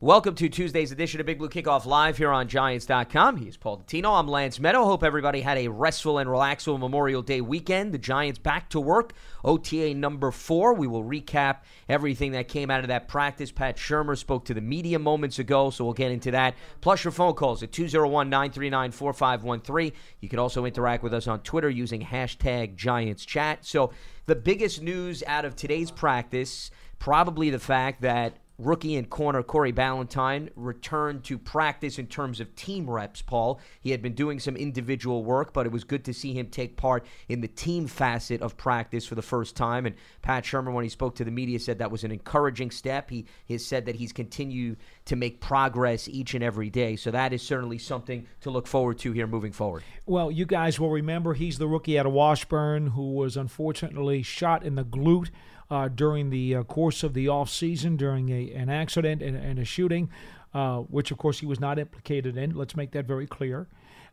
Welcome to Tuesday's edition of Big Blue Kickoff Live here on Giants.com. He's Paul Dottino. I'm Lance Medow. Hope everybody had a restful and relaxful Memorial Day weekend. The Giants back to work. OTA number four. We will recap everything that came out of that practice. Pat Shurmur spoke to the media moments ago, so we'll get into that. Plus your phone calls at 201 939 4513. You can also interact with us on Twitter using hashtag Giants Chat. So the biggest news out of today's practice, probably the fact that rookie and corner Corey Ballentine returned to practice in terms of team reps, Paul. He had been doing some individual work, but it was good to see him take part in the team facet of practice for the first time. And Pat Shurmur, when he spoke to the media, said that was an encouraging step. He has said that he's continued to make progress each and every day. So that is certainly something to look forward to here moving forward. Well, you guys will remember he's the rookie out of Washburn who was unfortunately shot in the glute uh, during the uh, course of the offseason during a, an accident and, and a shooting, uh, which of course he was not implicated in. Let's make that very clear.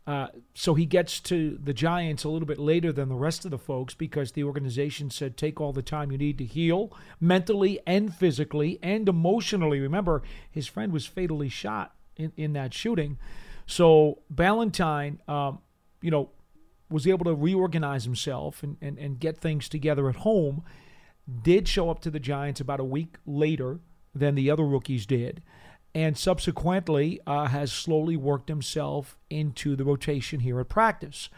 Uh, so he gets to the Giants a little bit later than the rest of the folks because the organization said take all the time you need to heal mentally and physically and emotionally. Remember, his friend was fatally shot in, in that shooting. So Ballentine, um, you know, was able to reorganize himself and, and, and get things together at home did show up to the Giants about a week later than the other rookies did, and subsequently uh, has slowly worked himself into the rotation here at practice.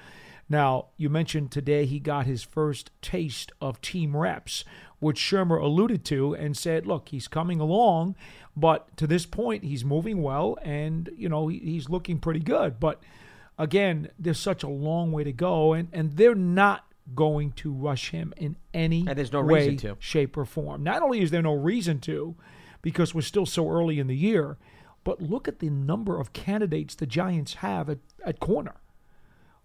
Now, you mentioned today he got his first taste of team reps, which Shurmur alluded to and said, look, he's coming along, but to this point, he's moving well and, you know, he's looking pretty good. But again, there's such a long way to go, and, and they're not going to rush him in any and there's no way, reason to. shape, or form. Not only is there no reason to, because we're still so early in the year, but look at the number of candidates the Giants have at, at corner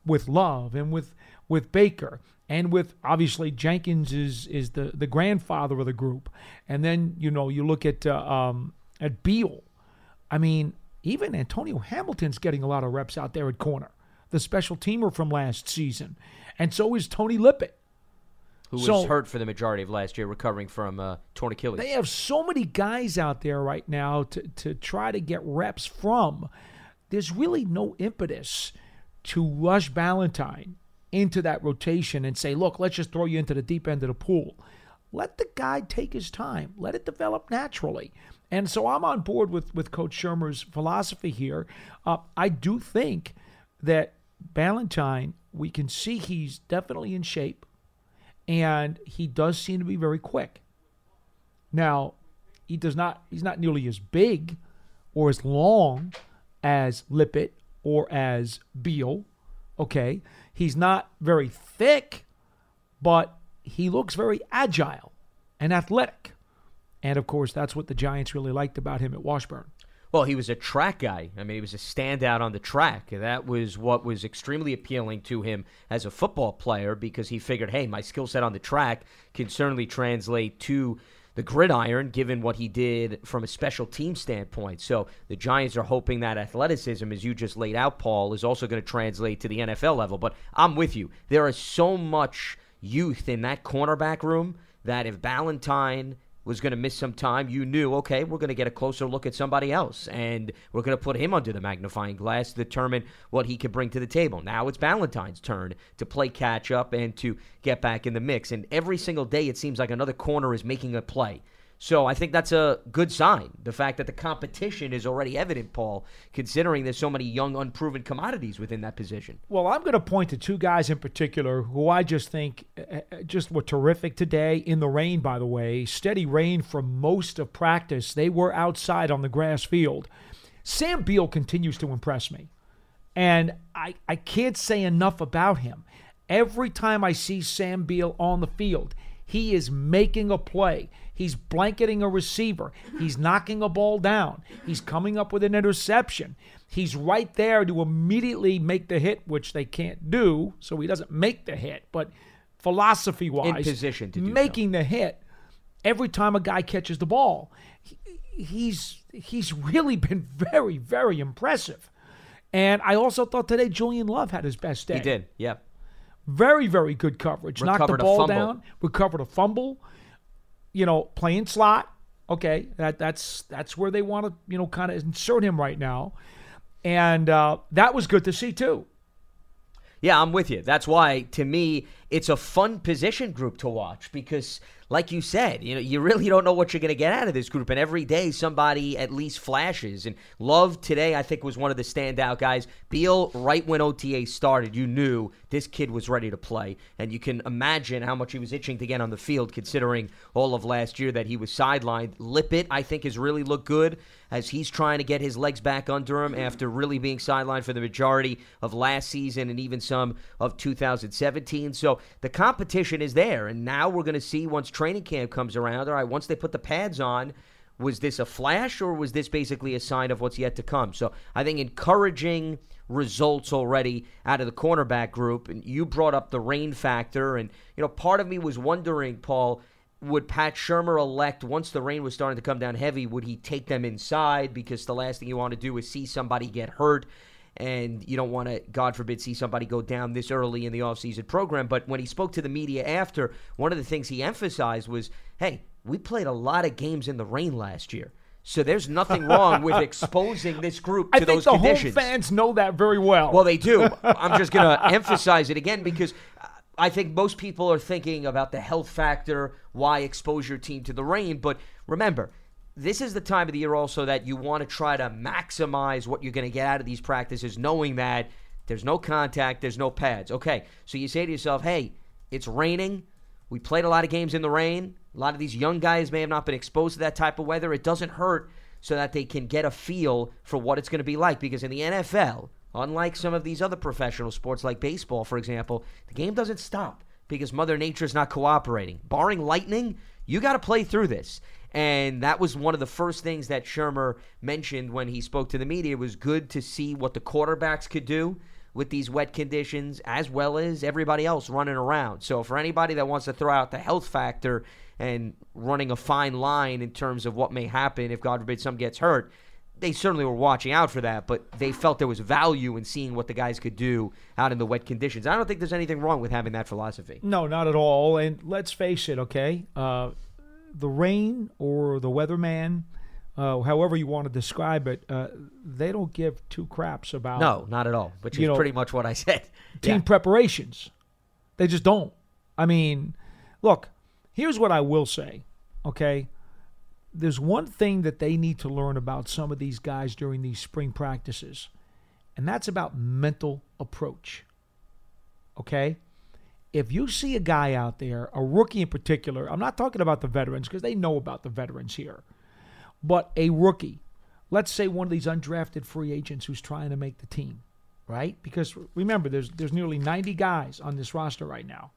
with Love and with with Baker and with obviously Jenkins is is the the grandfather of the group, and then you know you look at uh, um, at Beal. I mean, even Antonio Hamilton's getting a lot of reps out there at corner, the special teamer from last season and so is Tony Lippett. Who was So- hurt for the majority of last year, recovering from uh, torn Achilles. They have so many guys out there right now to, to try to get reps from. There's really no impetus to rush Ballentine into that rotation and say, look, let's just throw you into the deep end of the pool. Let the guy take his time. Let it develop naturally. And so I'm on board with, with Coach Shurmur's philosophy here. Uh, I do think that Ballentine, we can see he's definitely in shape, and he does seem to be very quick. Now, he does not he's not nearly as big or as long as Lippett or as Beal. Okay. He's not very thick, but he looks very agile and athletic. And of course, that's what the Giants really liked about him at Washburn. Well, he was a track guy. I mean, he was a standout on the track. That was what was extremely appealing to him as a football player because he figured, hey, my skill set on the track can certainly translate to the gridiron given what he did from a special team standpoint. So the Giants are hoping that athleticism, as you just laid out, Paul, is also going to translate to the NFL level. But I'm with you. There is so much youth in that cornerback room that if Ballentine was going to miss some time, you knew, okay, we're going to get a closer look at somebody else. And we're going to put him under the magnifying glass to determine what he could bring to the table. Now it's Ballentine's turn to play catch up and to get back in the mix. And every single day, it seems like another corner is making a play. So I think that's a good sign. The fact that the competition is already evident, Paul, considering there's so many young, unproven commodities within that position. Well, I'm going to point to two guys in particular who I just think uh, uh, just were terrific today in the rain, by the way. Steady rain for most of practice. They were outside on the grass field. Sam Beal continues to impress me. And I, I can't say enough about him. Every time I see Sam Beal on the field, he is making a play. He's blanketing a receiver. He's knocking a ball down. He's coming up with an interception. He's right there to immediately make the hit, which they can't do, so he doesn't make the hit. But philosophy wise, In position to do so. making the hit every time a guy catches the ball, he- he's he's really been very very impressive. And I also thought today Julian Love had his best day. He did, yeah. Very, very good coverage. Knocked the ball down, recovered a fumble, you know, playing slot, Okay, that that's that's where they want to you know kind of insert him right now, and uh, that was good to see too. Yeah, I'm with you. That's why, to me, it's a fun position group to watch because like you said, you know, you really don't know what you're going to get out of this group. And every day, somebody at least flashes. And Love today, I think, was one of the standout guys. Beal, right when OTA started, you knew this kid was ready to play. And you can imagine how much he was itching to get on the field, considering all of last year that he was sidelined. Lippett, I think, has really looked good as he's trying to get his legs back under him after really being sidelined for the majority of last season and even some of 2017. So the competition is there. And now we're going to see once training camp comes around, all right, once they put the pads on, was this a flash or was this basically a sign of what's yet to come? So I think encouraging results already out of the cornerback group. And you brought up the rain factor. And, you know, part of me was wondering, Paul, would Pat Shurmur elect, once the rain was starting to come down heavy, would he take them inside? Because the last thing you want to do is see somebody get hurt and you don't want to, God forbid, see somebody go down this early in the offseason program. But when he spoke to the media after, one of the things he emphasized was, hey, we played a lot of games in the rain last year. So there's nothing wrong with exposing this group to I think those the conditions. home fans know that very well. Well, they do. I'm just going to emphasize it again because I think most people are thinking about the health factor, why expose your team to the rain. But remember, this is the time of the year also that you want to try to maximize what you're going to get out of these practices, knowing that there's no contact, there's no pads. Okay, so you say to yourself, hey, it's raining. We played a lot of games in the rain. A lot of these young guys may have not been exposed to that type of weather. It doesn't hurt so that they can get a feel for what it's going to be like. Because in the NFL, unlike some of these other professional sports like baseball, for example, the game doesn't stop because Mother Nature is not cooperating. Barring lightning, you got to play through this. And that was one of the first things that Shurmur mentioned when he spoke to the media. It was good to see what the quarterbacks could do with these wet conditions, as well as everybody else running around. So, for anybody that wants to throw out the health factor and running a fine line in terms of what may happen if, God forbid, some gets hurt, they certainly were watching out for that, but they felt there was value in seeing what the guys could do out in the wet conditions. I don't think there's anything wrong with having that philosophy. no, not at all. And let's face it, okay? Uh, the rain or the weatherman, uh, however you want to describe it, uh, they don't give two craps about No, not at all, which You is know, pretty much what I said. team Yeah. preparations. They just don't. I mean, look, here's what I will say, okay? There's one thing that they need to learn about some of these guys during these spring practices, and that's about mental approach. Okay? If you see a guy out there, a rookie in particular, I'm not talking about the veterans because they know about the veterans here, but a rookie, let's say one of these undrafted free agents who's trying to make the team, right? Because remember, there's there's nearly 90 guys on this roster right now.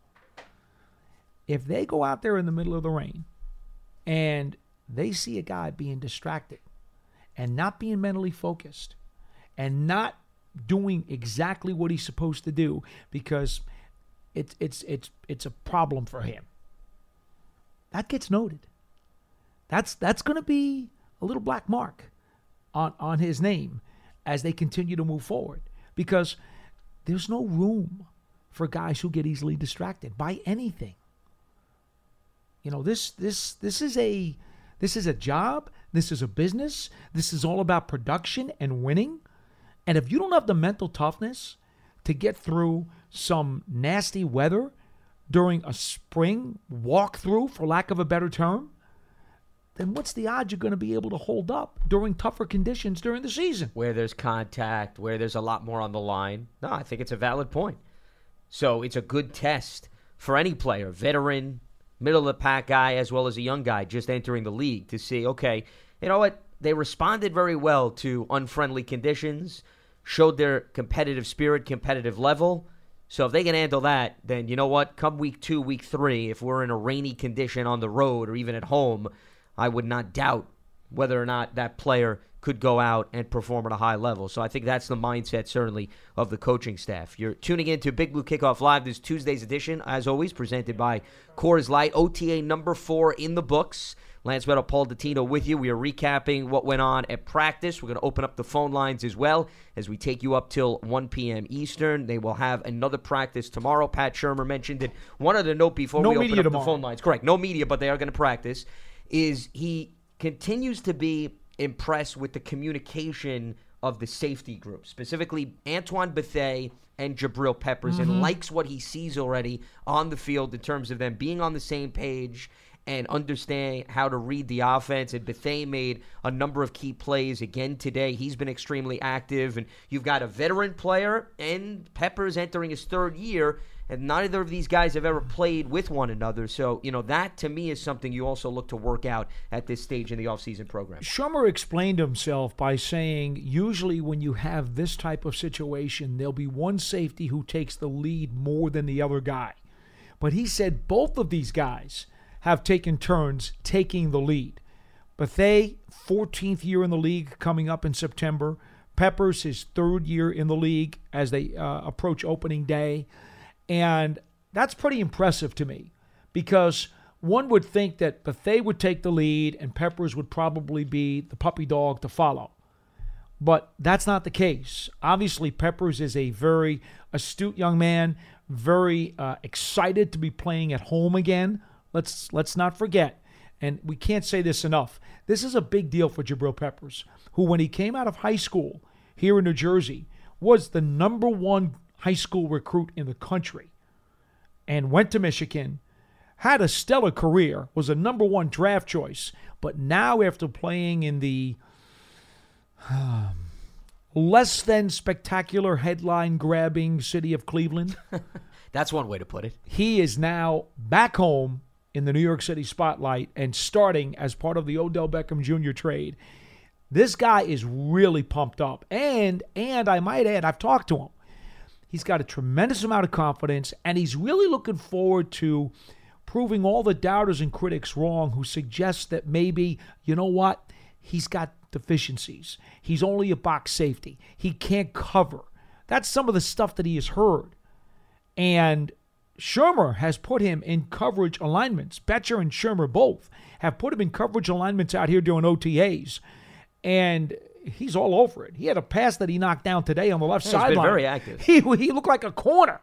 If they go out there in the middle of the rain and they see a guy being distracted and not being mentally focused and not doing exactly what he's supposed to do because it's it's it's it's a problem for him. That gets noted. That's that's going to be a little black mark on on his name as they continue to move forward because there's no room for guys who get easily distracted by anything. You know, this this this is a this is a job, this is a business, this is all about production and winning. And if you don't have the mental toughness to get through some nasty weather during a spring walkthrough, for lack of a better term, then what's the odds you're going to be able to hold up during tougher conditions during the season? where there's contact, where there's a lot more on the line. No, I think it's a valid point. So it's a good test for any player, veteran, middle of the pack guy, as well as a young guy just entering the league to see, okay, you know what? They responded very well to unfriendly conditions, showed their competitive spirit, competitive level. So if they can handle that, then you know what? Come week two, week three, if we're in a rainy condition on the road or even at home, I would not doubt whether or not that player could go out and perform at a high level. So I think that's the mindset, certainly, of the coaching staff. You're tuning in to Big Blue Kickoff Live this Tuesday's edition, as always, presented by Coors Light. OTA number four in the books. Lance Medow, Paul Dottino with you. We are recapping what went on at practice. We're going to open up the phone lines as well as we take you up till 1 p.m. Eastern. They will have another practice tomorrow. Pat Shurmur mentioned it. One other note before No we open up tomorrow. the phone lines. Correct. No media, but they are going to practice. Is he continues to be impressed with the communication of the safety group, specifically Antoine Bethea and Jabril Peppers, and mm-hmm. likes what he sees already on the field in terms of them being on the same page and understand how to read the offense. And Bethea made a number of key plays again today. He's been extremely active, and you've got a veteran player and Peppers entering his third year. And neither of these guys have ever played with one another. So, you know, that to me is something you also look to work out at this stage in the offseason program. Shurmur explained himself by saying usually when you have this type of situation, there'll be one safety who takes the lead more than the other guy. But he said both of these guys have taken turns taking the lead. But they, 14th year in the league coming up in September. Peppers, his third year in the league as they uh, approach opening day. And that's pretty impressive to me because one would think that Bethea would take the lead and Peppers would probably be the puppy dog to follow. But that's not the case. Obviously, Peppers is a very astute young man, very uh, excited to be playing at home again. Let's let's not forget, and we can't say this enough. This is a big deal for Jabril Peppers, who, when he came out of high school here in New Jersey, was the number one high school recruit in the country, and went to Michigan, had a stellar career, was a number one draft choice, but now after playing in the um, less than spectacular headline grabbing city of Cleveland. That's one way to put it. He is now back home in the New York City spotlight and starting as part of the Odell Beckham Jr. trade. This guy is really pumped up. And and I might add, I've talked to him. He's got a tremendous amount of confidence and he's really looking forward to proving all the doubters and critics wrong who suggest that maybe, you know what? He's got deficiencies. He's only a box safety. He can't cover. That's some of the stuff that he has heard. And Shurmur has put him in coverage alignments. Bettcher and Shurmur both have put him in coverage alignments out here doing OTAs. And he's all over it. He had a pass that he knocked down today on the left Yeah, sideline. very active. He, he looked like a corner.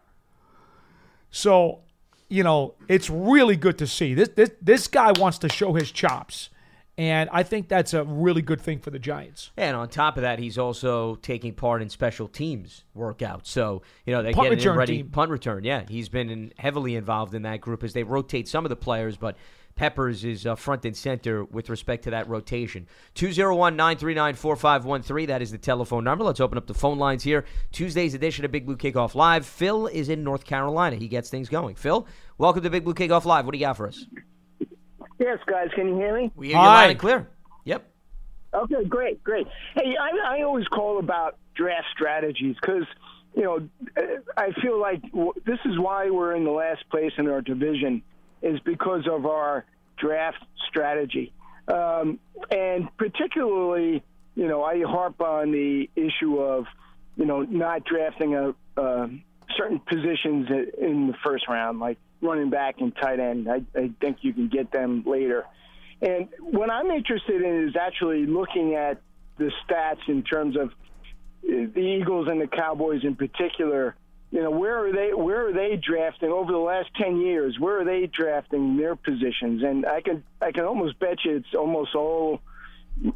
So, you know, it's really good to see. This, this, this guy wants to show his chops. And I think that's a really good thing for the Giants. And on top of that, he's also taking part in special teams workouts. So, you know, they're Punt getting him return ready. team. Punt return, yeah. He's been in, heavily involved in that group as they rotate some of the players, but Peppers is uh, front and center with respect to that rotation. 201 939 4513. That is the telephone number. Let's open up the phone lines here. Tuesday's edition of Big Blue Kickoff Live. Phil is in North Carolina. He gets things going. Phil, welcome to Big Blue Kickoff Live. What do you got for us? Yes, guys, can you hear me? We hear you Hi. loud and clear. Yep. Okay, great, great. Hey, I, I always call about draft strategies because, you know, uh, I feel like w- this is why we're in the last place in our division is because of our draft strategy. Um, and particularly, you know, I harp on the issue of, you know, not drafting a, uh, certain positions in the first round, like running back and tight end. I, I think you can get them later. And what I'm interested in is actually looking at the stats in terms of uh, the Eagles and the Cowboys in particular. You know, where are they? Where are they drafting over the last ten years? Where are they drafting their positions? And I can I can almost bet you it's almost all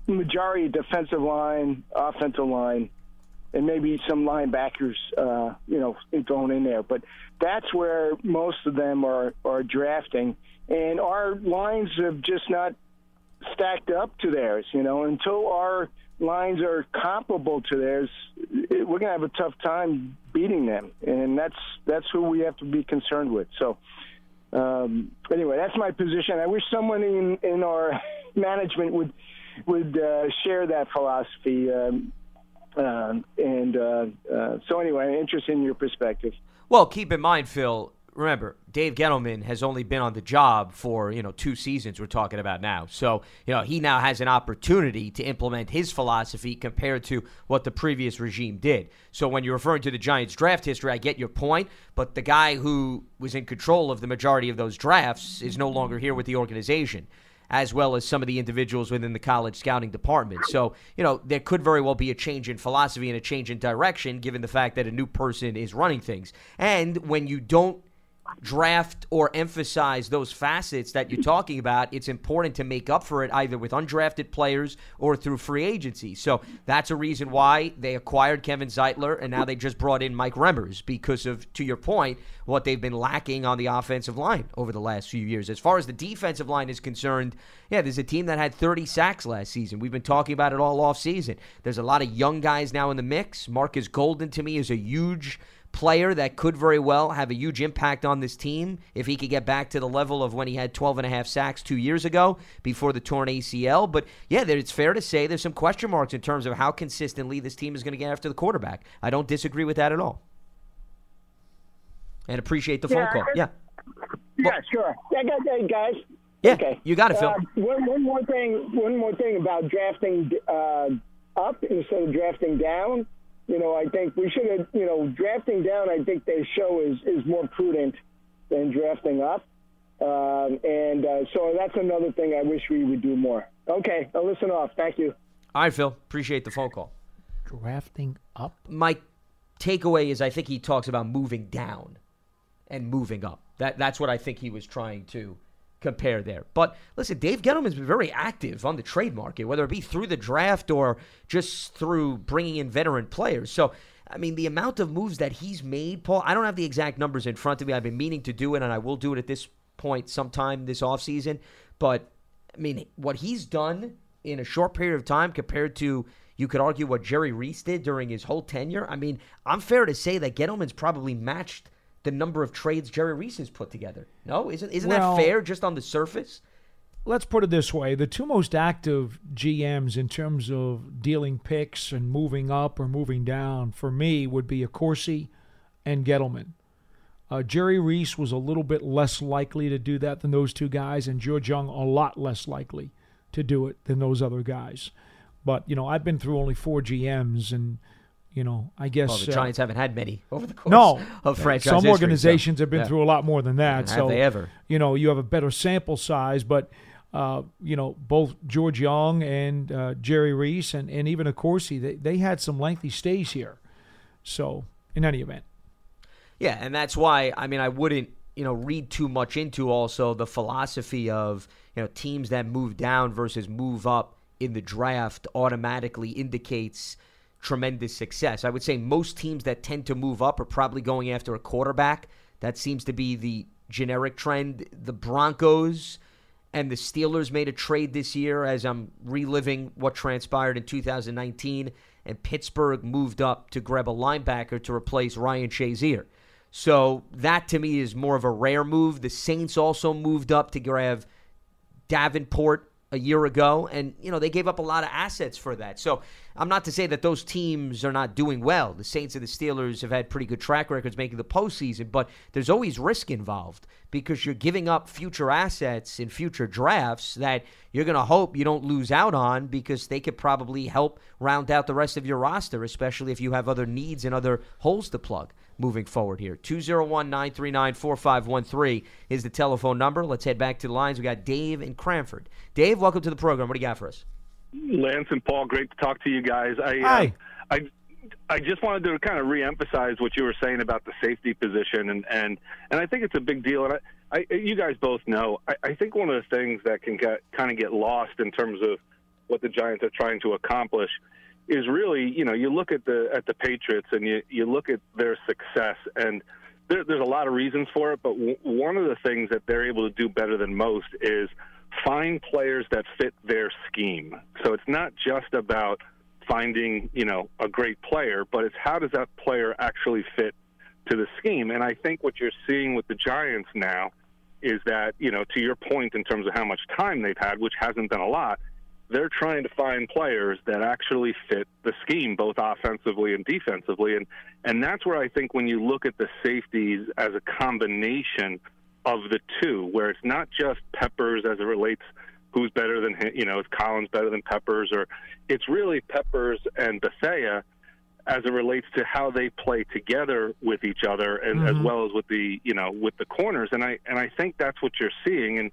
majority defensive line, offensive line, and maybe some linebackers, uh, you know, thrown in there. But that's where most of them are are drafting, and our lines have just not stacked up to theirs. You know, until our lines are comparable to theirs, we're gonna have a tough time beating them, and that's that's who we have to be concerned with. So. Um, anyway, that's my position. I wish someone in, in our management would would uh, share that philosophy. Um, um, and uh, uh, so, anyway, interested in your perspective. Well, keep in mind, Phil. Remember, Dave Gettleman has only been on the job for you know two seasons. We're talking about now, so you know he now has an opportunity to implement his philosophy compared to what the previous regime did. So when you're referring to the Giants' draft history, I get your point, but the guy who was in control of the majority of those drafts is no longer here with the organization as well as some of the individuals within the college scouting department. So, you know, there could very well be a change in philosophy and a change in direction given the fact that a new person is running things. And when you don't draft or emphasize those facets that you're talking about, it's important to make up for it either with undrafted players or through free agency. So that's a reason why they acquired Kevin Zeitler and now they just brought in Mike Remmers because of, to your point, what they've been lacking on the offensive line over the last few years. As far as the defensive line is concerned, yeah, there's a team that had 30 sacks last season. We've been talking about it all off season. There's a lot of young guys now in the mix. Marcus Golden to me is a huge player that could very well have a huge impact on this team if he could get back to the level of when he had 12 and a half sacks two years ago before the torn ACL. But yeah, it's fair to say there's some question marks in terms of how consistently this team is going to get after the quarterback. I don't disagree with that at all. And appreciate the phone call. Yeah. Yeah, sure. I got that, guys. Yeah, Okay. you got it, Phil. Uh, one, one more thing. One more thing about drafting uh, up instead of drafting down. You know, I think we should have. You know, drafting down. I think they show is is more prudent than drafting up. Um, and uh, so that's another thing I wish we would do more. Okay, I'll listen off. Thank you. All right, Phil. Appreciate the phone call. Drafting up. my takeaway is I think he talks about moving down and moving up. That that's what I think he was trying to compare there. But listen, Dave Gettleman's been very active on the trade market, whether it be through the draft or just through bringing in veteran players. So. I mean, the amount of moves that he's made, Paul, I don't have the exact numbers in front of me. I've been meaning to do it, and I will do it at this point sometime this offseason. But, I mean, what he's done in a short period of time compared to you could argue what Jerry Reese did during his whole tenure. I mean, I'm fair to say that Gettleman's probably matched the number of trades Jerry Reese has put together. No, isn't isn't Well- that fair just on the surface? let's put it this way the two most active GMs in terms of dealing picks and moving up or moving down for me would be Accorsi and Gettleman. Uh, Jerry Reese was a little bit less likely to do that than those two guys, and George Young a lot less likely to do it than those other guys. But you know, I've been through only four GMs, and you know, I guess Well, the uh, Giants haven't had many over the course no, of franchise some history, organizations so, have been yeah. through a lot more than that. Have so they ever? You know, you have a better sample size, but uh, you know, both George Young and uh, Jerry Reese and, and even Accorsi, they they had some lengthy stays here. So, in any event, Yeah, and that's why I mean I wouldn't you know read too much into also the philosophy of you know teams that move down versus move up in the draft automatically indicates tremendous success. I would say most teams that tend to move up are probably going after a quarterback. That seems to be the generic trend. The Broncos and the Steelers made a trade this year as I'm reliving what transpired in 2019 and Pittsburgh moved up to grab a linebacker to replace Ryan Shazier. So that to me is more of a rare move. The Saints also moved up to grab Davenport a year ago, and you know they gave up a lot of assets for that. So I'm not to say that those teams are not doing well. The Saints and the Steelers have had pretty good track records making the postseason, but there's always risk involved because you're giving up future assets in future drafts that you're going to hope you don't lose out on because they could probably help round out the rest of your roster, especially if you have other needs and other holes to plug moving forward here. 201 939 4513 is the telephone number. Let's head back to the lines. We got Dave in Cranford. Dave, welcome to the program. What do you got for us? Lance and Paul, great to talk to you guys. I, Hi. Uh, I, I just wanted to kind of reemphasize what you were saying about the safety position, and and and I think it's a big deal. And I, I you guys both know. I, I think one of the things that can get kind of get lost in terms of what the Giants are trying to accomplish is really, you know, you look at the at the Patriots and you you look at their success and. There, there's a lot of reasons for it, but w- one of the things that they're able to do better than most is find players that fit their scheme. So it's not just about finding, you know, a great player, but it's how does that player actually fit to the scheme? And I think what you're seeing with the Giants now is that, you know, to your point in terms of how much time they've had, which hasn't been a lot, they're trying to find players that actually fit the scheme, both offensively and defensively. And and that's where I think when you look at the safeties as a combination of the two, where it's not just Peppers as it relates who's better than him, you know, is Collins better than Peppers, or it's really Peppers and Bethea as it relates to how they play together with each other, and as well as with the you know with the corners. And I and I think that's what you're seeing. And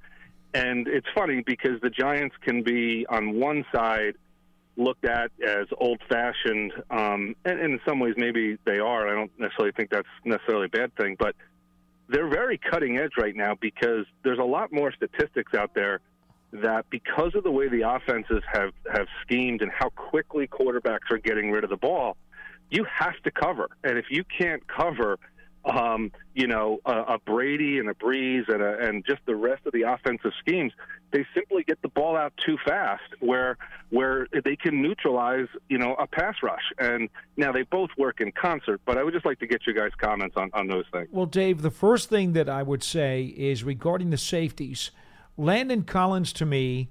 and it's funny because the Giants can be on one side looked at as old-fashioned, um, and, and in some ways maybe they are. I don't necessarily think that's necessarily a bad thing, but they're very cutting edge right now because there's a lot more statistics out there that because of the way the offenses have, have schemed and how quickly quarterbacks are getting rid of the ball, you have to cover. And if you can't cover, um, you know, a, a Brady and a Brees and, a, and just the rest of the offensive schemes, they simply get the ball out too fast, where where they can neutralize, you know, a pass rush. And now they both work in concert. But I would just like to get you guys' comments on, on those things. Well, Dave, the first thing that I would say is regarding the safeties. Landon Collins to me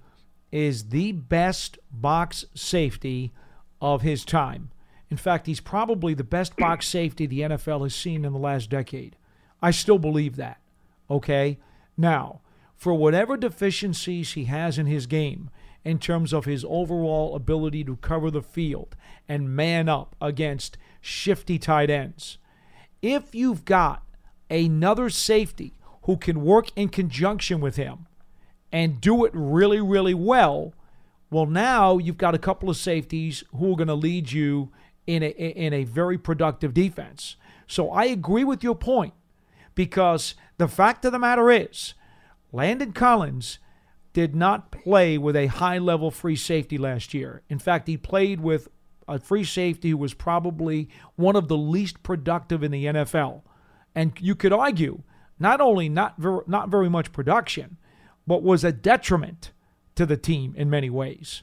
is the best box safety of his time. In fact, he's probably the best box safety the NFL has seen in the last decade. I still believe that. Okay? Now, for whatever deficiencies he has in his game in terms of his overall ability to cover the field and man up against shifty tight ends, if you've got another safety who can work in conjunction with him and do it really, really well, well, now you've got a couple of safeties who are going to lead you in a, in a very productive defense. So I agree with your point because the fact of the matter is, Landon Collins did not play with a high level free safety last year. In fact, he played with a free safety who was probably one of the least productive in the NFL. And you could argue not only not very, not very much production, but was a detriment to the team in many ways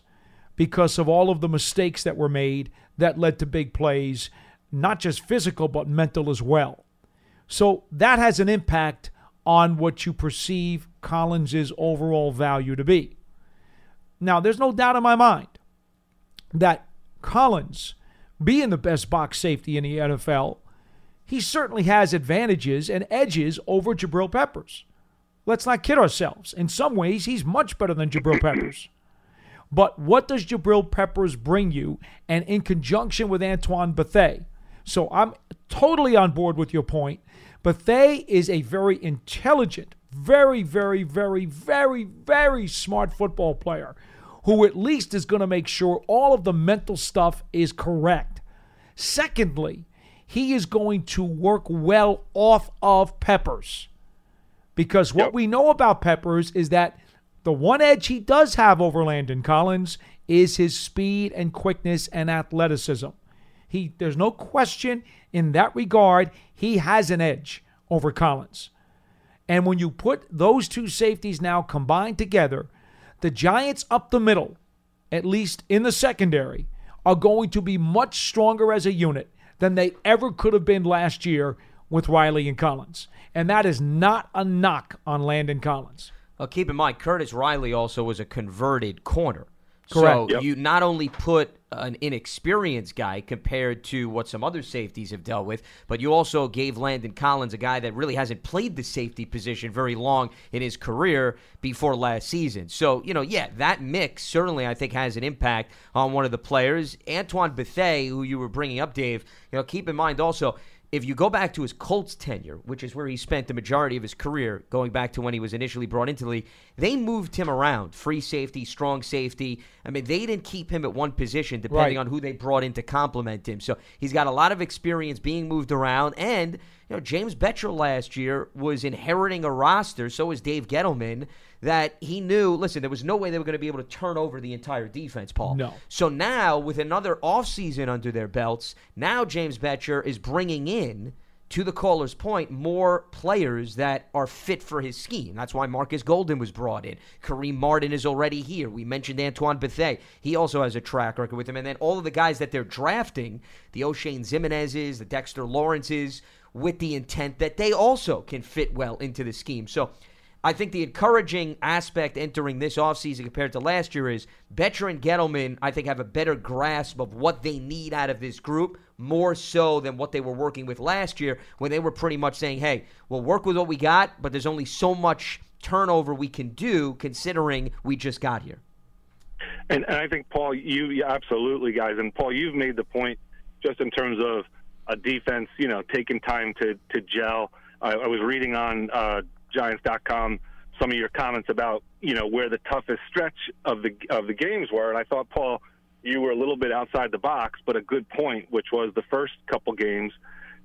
because of all of the mistakes that were made that led to big plays, not just physical, but mental as well. So that has an impact on what you perceive Collins's overall value to be. Now, there's no doubt in my mind that Collins, being the best box safety in the NFL, he certainly has advantages and edges over Jabril Peppers. Let's not kid ourselves. In some ways, he's much better than Jabril Peppers. But what does Jabril Peppers bring you? And in conjunction with Antoine Bethea. So I'm totally on board with your point. Bethea is a very intelligent, very, very, very, very, very smart football player who at least is going to make sure all of the mental stuff is correct. Secondly, he is going to work well off of Peppers. Because what yep. we know about Peppers is that the one edge he does have over Landon Collins is his speed and quickness and athleticism. He there's no question in that regard he has an edge over Collins. And when you put those two safeties now combined together, the Giants up the middle, at least in the secondary, are going to be much stronger as a unit than they ever could have been last year with Riley and Collins. And that is not a knock on Landon Collins. Well, keep in mind, Curtis Riley also was a converted corner. Correct. So yep. you not only put an inexperienced guy compared to what some other safeties have dealt with, but you also gave Landon Collins a guy that really hasn't played the safety position very long in his career before last season. So, you know, yeah, that mix certainly I think has an impact on one of the players. Antoine Bethea, who you were bringing up, Dave, you know, keep in mind also if you go back to his Colts tenure, which is where he spent the majority of his career, going back to when he was initially brought into the league, they moved him around free safety, strong safety. I mean, they didn't keep him at one position depending right. on who they brought in to complement him. So he's got a lot of experience being moved around. And, you know, James Bettcher last year was inheriting a roster, so was Dave Gettleman that he knew, listen, there was no way they were going to be able to turn over the entire defense, Paul. No. So now, with another offseason under their belts, now James Bettcher is bringing in, to the caller's point, more players that are fit for his scheme. That's why Marcus Golden was brought in. Kareem Martin is already here. We mentioned Antoine Bethea. He also has a track record with him. And then all of the guys that they're drafting, the Oshane Ximines, the Dexter Lawrences, with the intent that they also can fit well into the scheme. So I think the encouraging aspect entering this offseason compared to last year is Bettcher and Gettleman, I think, have a better grasp of what they need out of this group, more so than what they were working with last year when they were pretty much saying, hey, we'll work with what we got, but there's only so much turnover we can do considering we just got here. And, and I think, Paul, you yeah, absolutely, guys. And, Paul, you've made the point just in terms of a defense, you know, taking time to, to gel. I, I was reading on uh, Giants.com some of your comments about you know where the toughest stretch of the of the games were, and I thought Paul, you were a little bit outside the box, but a good point, which was the first couple games,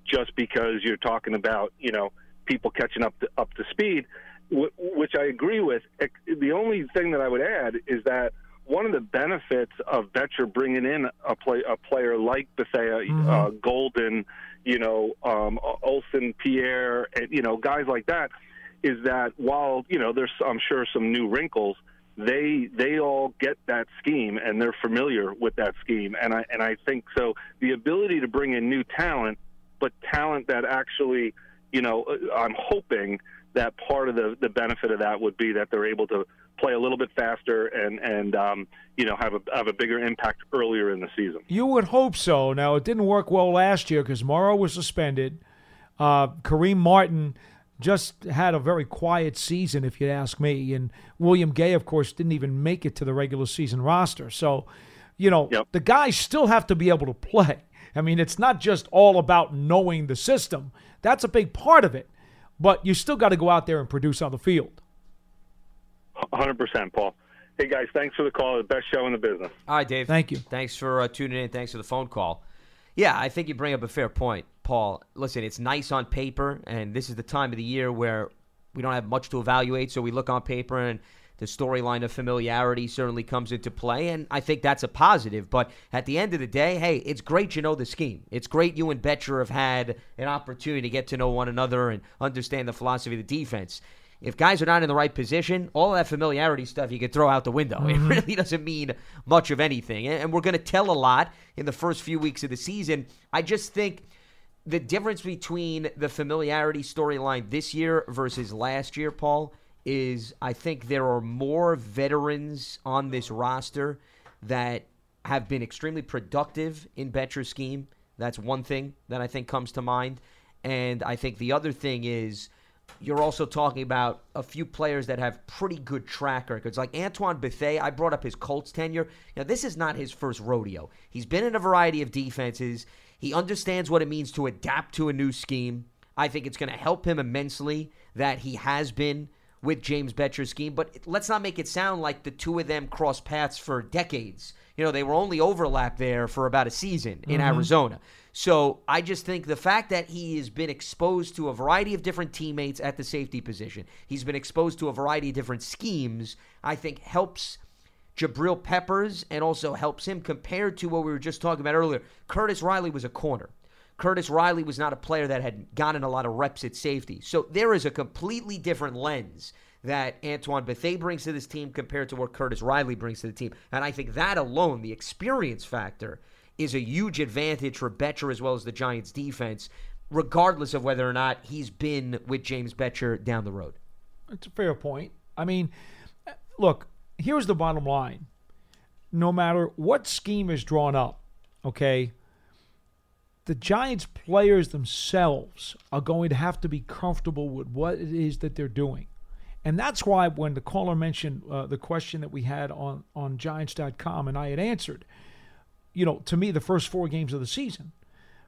just because you're talking about you know people catching up to, up to speed, which I agree with. The only thing that I would add is that one of the benefits of Bettcher bringing in a play a player like Bethea, mm-hmm. uh, Golden, you know, um, Olsen, Pierre, and you know, guys like that, is that while you know there's I'm sure some new wrinkles, they they all get that scheme and they're familiar with that scheme, and I and I think so. The ability to bring in new talent, but talent that actually, you know, uh, I'm hoping that part of the the benefit of that would be that they're able to play a little bit faster and and um, you know have a have a bigger impact earlier in the season. You would hope so. Now it didn't work well last year because Mauro was suspended. Uh, Kareem Martin just had a very quiet season, if you ask me, and William Gay, of course, didn't even make it to the regular season roster. So, you know, yep. the guys still have to be able to play. I mean, it's not just all about knowing the system. That's a big part of it. But you still got to go out there and produce on the field. 100%, Paul. Hey, guys, thanks for the call. The best show in the business. All right, Dave. Thank you. Thanks for uh, tuning in. Thanks for the phone call. Yeah, I think you bring up a fair point, Paul. Listen, it's nice on paper, and this is the time of the year where we don't have much to evaluate, so we look on paper and the storyline of familiarity certainly comes into play, and I think that's a positive. But at the end of the day, hey, it's great you know the scheme. It's great you and Bettcher have had an opportunity to get to know one another and understand the philosophy of the defense if guys are not in the right position, all that familiarity stuff you could throw out the window. Mm-hmm. It really doesn't mean much of anything. And we're going to tell a lot in the first few weeks of the season. I just think the difference between the familiarity storyline this year versus last year, Paul, is I think there are more veterans on this roster that have been extremely productive in Bettcher's scheme. That's one thing that I think comes to mind. And I think the other thing is you're also talking about a few players that have pretty good track records. Like Antoine Bethea, I brought up his Colts tenure. Now, this is not his first rodeo. He's been in a variety of defenses. He understands what it means to adapt to a new scheme. I think it's going to help him immensely that he has been with James Bettcher's scheme. But let's not make it sound like the two of them crossed paths for decades. You know, they were only overlapped there for about a season in mm-hmm. Arizona. So I just think the fact that he has been exposed to a variety of different teammates at the safety position, he's been exposed to a variety of different schemes, I think helps Jabril Peppers and also helps him compared to what we were just talking about earlier. Curtis Riley was a corner. Curtis Riley was not a player that had gotten a lot of reps at safety. So there is a completely different lens that Antoine Bethea brings to this team compared to what Curtis Riley brings to the team. And I think that alone, the experience factor, is a huge advantage for Bettcher as well as the Giants defense, regardless of whether or not he's been with James Bettcher down the road. It's a fair point. I mean, look, here's the bottom line. No matter what scheme is drawn up, okay, the Giants players themselves are going to have to be comfortable with what it is that they're doing. And that's why when the caller mentioned uh, the question that we had on, on Giants.com and I had answered, you know, to me, the first four games of the season.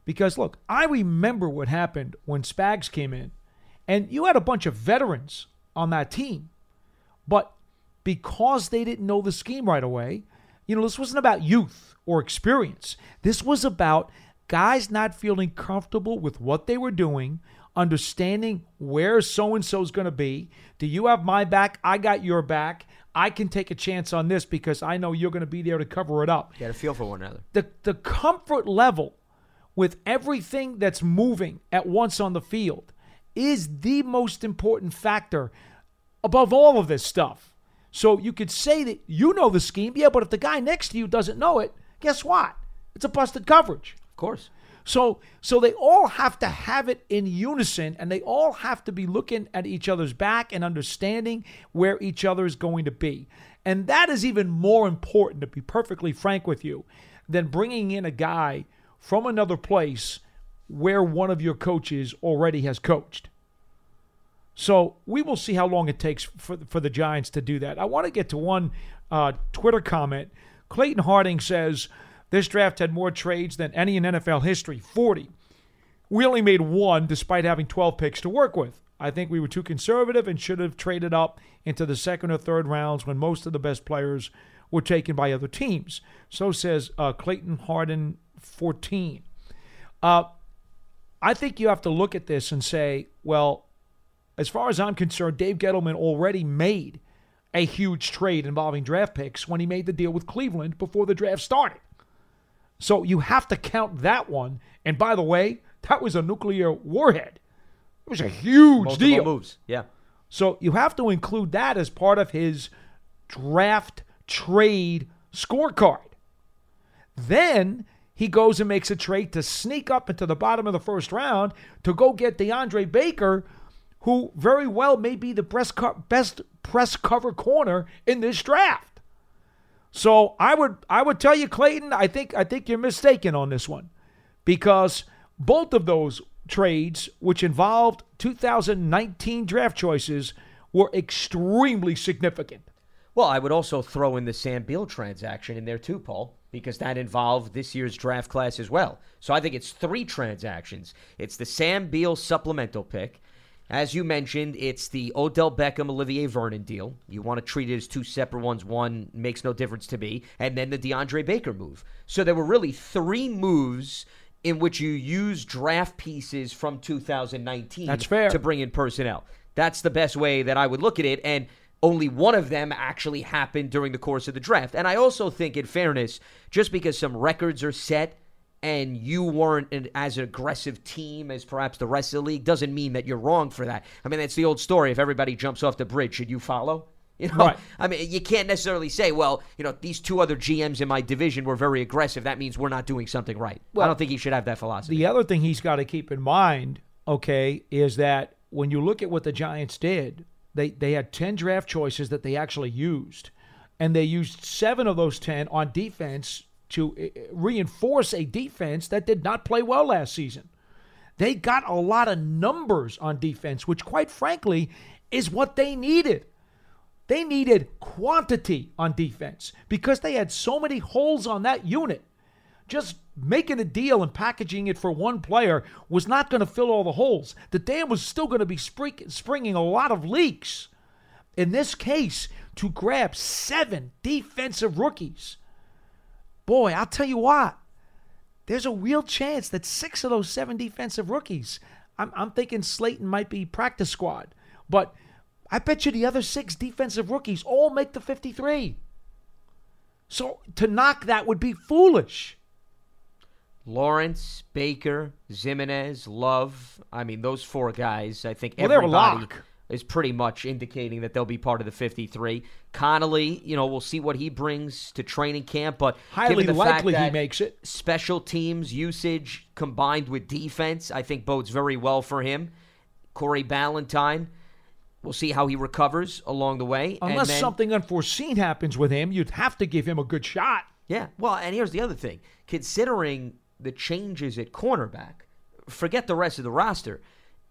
Because, look, I remember what happened when Spags came in, and you had a bunch of veterans on that team. But because they didn't know the scheme right away, you know, this wasn't about youth or experience. This was about guys not feeling comfortable with what they were doing, understanding where so and so is going to be. Do you have my back? I got your back. I can take a chance on this because I know you're going to be there to cover it up. You got to feel for one another. The the comfort level with everything that's moving at once on the field is the most important factor above all of this stuff. So you could say that you know the scheme, yeah, but if the guy next to you doesn't know it, guess what? It's a busted coverage. Of course. So so they all have to have it in unison and they all have to be looking at each other's back and understanding where each other is going to be. And that is even more important to be perfectly frank with you than bringing in a guy from another place where one of your coaches already has coached. So we will see how long it takes for, for the Giants to do that. I want to get to one uh, Twitter comment. Clayton Harding says, this draft had more trades than any in NFL history 40. We only made one despite having 12 picks to work with. I think we were too conservative and should have traded up into the second or third rounds when most of the best players were taken by other teams. So says uh, Clayton Harden 14. Uh, I think you have to look at this and say, well, as far as I'm concerned, Dave Gettleman already made a huge trade involving draft picks when he made the deal with Cleveland before the draft started. So you have to count that one. And by the way, that was a nuclear warhead. It was a huge Multiple deal. moves. Yeah. So you have to include that as part of his draft trade scorecard. Then he goes and makes a trade to sneak up into the bottom of the first round to go get DeAndre Baker, who very well may be the best, press cover corner in this draft. So I would I would tell you, Clayton, I think I think you're mistaken on this one, because both of those trades, which involved 2019 draft choices, were extremely significant. Well, I would also throw in the Sam Beal transaction in there too, Paul, because that involved this year's draft class as well. So I think it's three transactions. It's the Sam Beal supplemental pick. As you mentioned, it's the Odell Beckham Olivier Vernon deal. You want to treat it as two separate ones. One makes no difference to me. And then the DeAndre Baker move. So there were really three moves in which you use draft pieces from 2019 That's fair. to bring in personnel. That's the best way that I would look at it. And only one of them actually happened during the course of the draft. And I also think, in fairness, just because some records are set and you weren't an, as an aggressive team as perhaps the rest of the league doesn't mean that you're wrong for that. I mean, that's the old story. If everybody jumps off the bridge, should you follow? You know, Right. I mean, you can't necessarily say, well, you know, these two other GMs in my division were very aggressive. That means we're not doing something right. I don't think he should have that philosophy. The other thing he's got to keep in mind, okay, is that when you look at what the Giants did, they they had 10 draft choices that they actually used. And they used 7 of those 10 on defense to uh, reinforce a defense that did not play well last season. They got a lot of numbers on defense, which quite frankly is what they needed. They needed quantity on defense because they had so many holes on that unit. Just making a deal and packaging it for one player was not going to fill all the holes. The dam was still going to be spring- springing a lot of leaks. In this case, to grab seven defensive rookies, boy, I'll tell you what, there's a real chance that six of those seven defensive rookies, I'm, I'm thinking Slayton might be practice squad, but I bet you the other six defensive rookies all make the 53. So to knock that would be foolish. Lawrence, Baker, Ximines, Love. I mean, those four guys, I think Well, they're a everybody. Is pretty much indicating that they'll be part of the 53. Connelly, you know, we'll see what he brings to training camp, but Highly given the fact likely he makes it. Special teams usage combined with defense, I think bodes very well for him. Corey Ballentine, we'll see how he recovers along the way. Unless then- something unforeseen happens with him, you'd have to give him a good shot. Yeah. Well, and here's the other thing. Considering the changes at cornerback, forget the rest of the roster.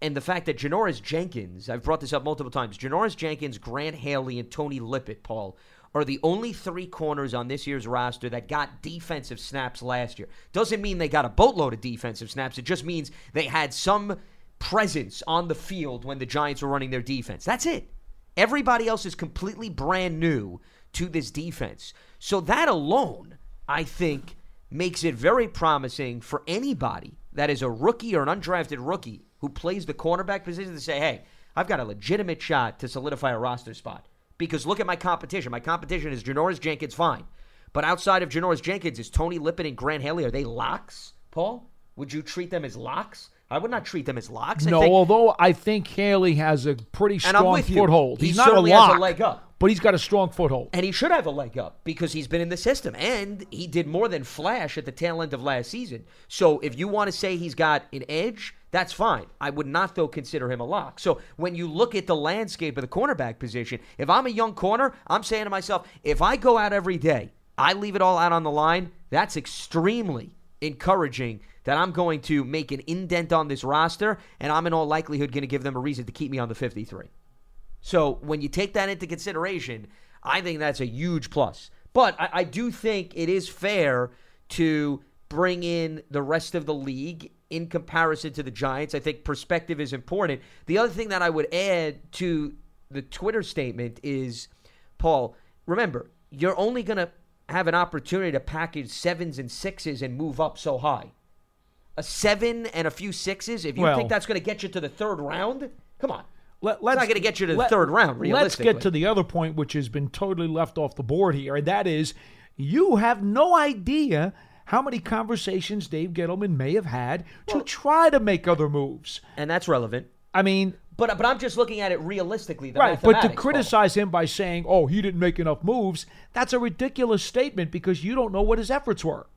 And the fact that Janoris Jenkins, I've brought this up multiple times, Janoris Jenkins, Grant Haley, and Tony Lippett, Paul, are the only three corners on this year's roster that got defensive snaps last year. Doesn't mean they got a boatload of defensive snaps. It just means they had some presence on the field when the Giants were running their defense. That's it. Everybody else is completely brand new to this defense. So that alone, I think, makes it very promising for anybody that is a rookie or an undrafted rookie who plays the cornerback position to say, hey, I've got a legitimate shot to solidify a roster spot. Because look at my competition. My competition is Janoris Jenkins, fine. But outside of Janoris Jenkins, is Tony Lippett and Grant Haley, are they locks, Paul? Would you treat them as locks? I would not treat them as locks. I No, think- although I think Haley has a pretty strong foothold. He He's not a has a leg up. but he's got a strong foothold. And he should have a leg up because he's been in the system and he did more than flash at the tail end of last season. So if you want to say he's got an edge, that's fine. I would not, though, consider him a lock. So when you look at the landscape of the cornerback position, if I'm a young corner, I'm saying to myself, if I go out every day, I leave it all out on the line, that's extremely encouraging that I'm going to make an indent on this roster and I'm in all likelihood going to give them a reason to keep me on the 53. So when you take that into consideration, I think that's a huge plus. But I, I do think it is fair to bring in the rest of the league in comparison to the Giants. I think perspective is important. The other thing that I would add to the Twitter statement is, Paul, remember, you're only going to have an opportunity to package sevens and sixes and move up so high. A seven and a few sixes, if you Well- think that's going to get you to the third round, come on. Let, It's not going to get you to the let- third round. Let's get to the other point, which has been totally left off the board here, and that is you have no idea how many conversations Dave Gettleman may have had to try to make other moves. and that's relevant. I mean, But but I'm just looking at it realistically. Right, but to criticize him by saying, "Oh, he didn't make enough moves," that's a ridiculous statement because you don't know what his efforts were.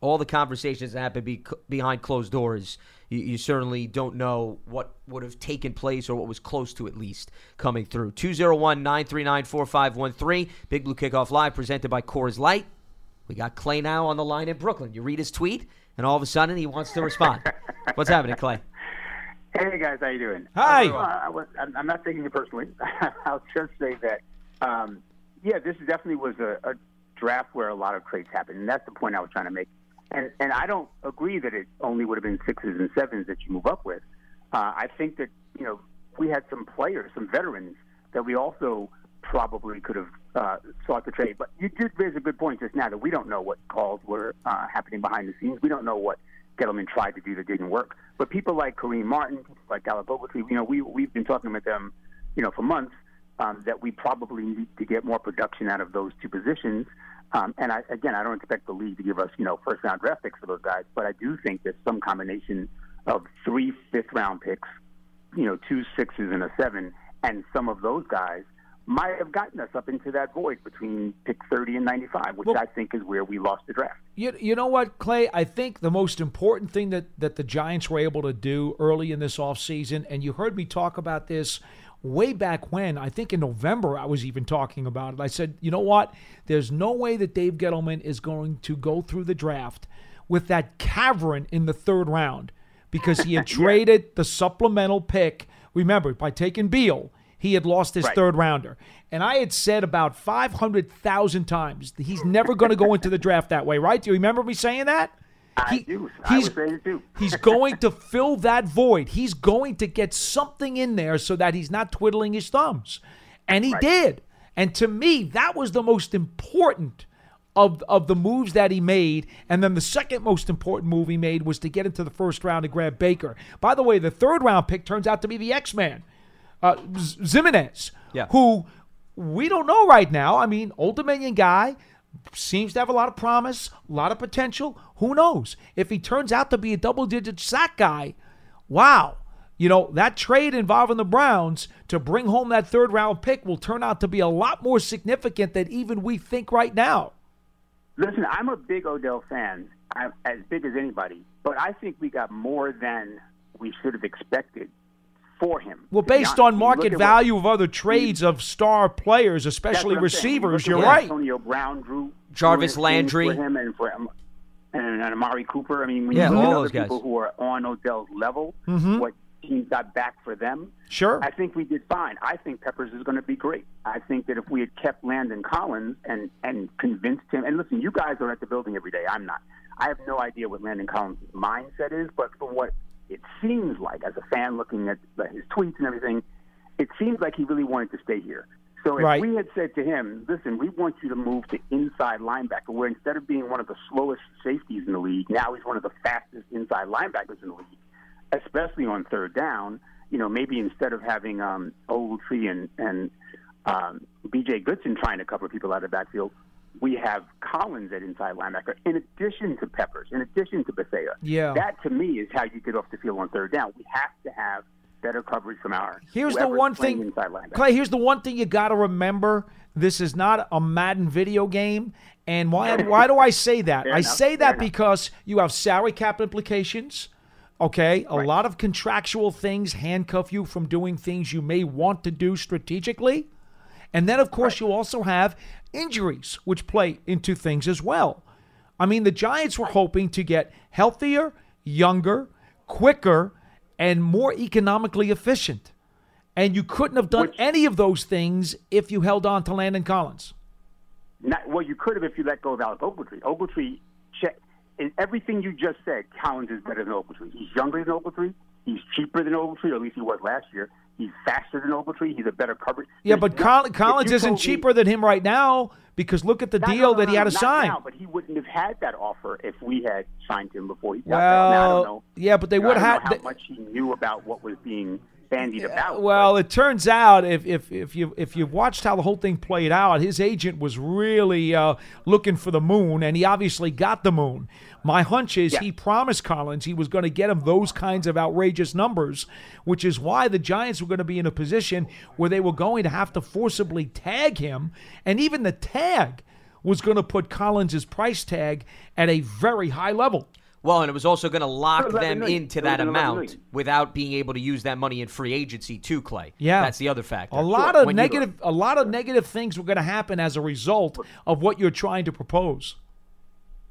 all the conversations that happen be, behind closed doors, you, you certainly don't know what would have taken place or what was close to at least coming through. 201 939 4513. Big Blue Kickoff Live presented by Coors Light. We got Clay now on the line in Brooklyn. You read his tweet, and all of a sudden he wants to respond. What's happening, Clay? Hey guys, how you doing? Hi. Uh, I was, I'm I'm not taking it personally. I'll just say that, um, yeah, this definitely was a, a draft where a lot of trades happened, and that's the point I was trying to make. And and I don't agree that it only would have been sixes and sevens that you move up with. Uh, I think that you know we had some players, some veterans that we also probably could have uh, sought to trade. But you did raise a good point just now that we don't know what calls were uh, happening behind the scenes. We don't know what Gettleman tried to do that didn't work. But people like Kareem Martin, like Ogletree, you know, we we've been talking with them, you know, for months um, that we probably need to get more production out of those two positions. Um, and I, again, I don't expect the league to give us, you know, first round draft picks for those guys, but I do think that some combination of three fifth round picks, you know, two sixes and a seven, and some of those guys might have gotten us up into that void between pick 30 and 95, which Well- I think is where we lost the draft. You, you know what, Clay? I think the most important thing that, that the Giants were able to do early in this offseason, and you heard me talk about this way back when, I think in November, I was even talking about it. I said, you know what? There's no way that Dave Gettleman is going to go through the draft with that cavern in the third round because he had traded the supplemental pick. Remember, by taking Beal, he had lost his Right. third rounder. And I had said about 500,000 times that he's never going to go into the draft that way, right? Do you remember me saying that? I He- do. I he's- was it too. He's going to fill that void. He's going to get something in there so that he's not twiddling his thumbs. And he did. And to me, that was the most important of, of the moves that he made. And then the second most important move he made was to get into the first round to grab Baker. By the way, the third round pick turns out to be the X Man, uh, Ximines, Yeah. who we don't know right now. I mean, Old Dominion guy seems to have a lot of promise, a lot of potential. Who knows? If he turns out to be a double digit sack guy, wow. You know, that trade involving the Browns to bring home that third round pick will turn out to be a lot more significant than even we think right now. Listen, I'm a big Odell fan, I'm as big as anybody, but I think we got more than we should have expected for him. Well, based honest. on market look what- value of other trades of star players, especially what I'm saying. You receivers, you're what right. Antonio Brown drew Jarvis drew Landry. for him and for and, and Amari Cooper. I mean, when Yeah, you look at those other guys. people who are on Odell's level, Mm-hmm. what teams got back for them, Sure. I think we did fine. I think Peppers is going to be great. I think that if we had kept Landon Collins and and convinced him, and listen, you guys are at the building every day. I'm not. I have no idea what Landon Collins' mindset is, but from what it seems like, as a fan looking at his tweets and everything, it seems like he really wanted to stay here. So if Right. we had said to him, "Listen, we want you to move to inside linebacker," where instead of being one of the slowest safeties in the league, now he's one of the fastest inside linebackers in the league, especially on third down. You know, maybe instead of having um, Ogletree and and um, B.J. Goodson trying to cover people out of the backfield, we have Collins at inside linebacker, in addition to Peppers, in addition to Bethea. Yeah. That to me is how you get off the field on third down. We have to have better coverage from our. Here's the one thing, Inside linebacker. Clay. Here's the one thing you got to remember: this is not a Madden video game. And why? Why do I say that? Fair I enough, say fair that enough. because you have salary cap implications. Okay, a lot of contractual things handcuff you from doing things you may want to do strategically. And then, of course, you also have injuries, which play into things as well. I mean, the Giants were hoping to get healthier, younger, quicker, and more economically efficient. And you couldn't have done Which- any of those things if you held on to Landon Collins. Not, well, you could have if you let go of Alec Ogletree. Ogletree, check in everything you just said. Collins is better than Ogletree. He's younger than Ogletree. He's cheaper than Ogletree, or at least he was last year. He's faster than Ogletree. He's a better coverage. Yeah, There's but no- Collins isn't told me- cheaper than him right now because look at the No, deal no, no, that he had to not sign. Now, but he wouldn't have had that offer if we had signed him before he got there. Now, I don't Well, know. yeah, but they You would have. how they- much he knew about what was being bandied about. Well, it turns out if if if you if you watched how the whole thing played out, his agent was really uh, looking for the moon, and he obviously got the moon. My hunch is Yeah. he promised Collins he was going to get him those kinds of outrageous numbers, which is why the Giants were going to be in a position where they were going to have to forcibly tag him, and even the tag was going to put Collins's price tag at a very high level. Well, and it was also going to lock It was 11 them into that amount without being able to use that money in free agency too, Clay. Yeah. That's the other factor. A lot of When negative, a lot of negative things were going to happen as a result of what you're trying to propose.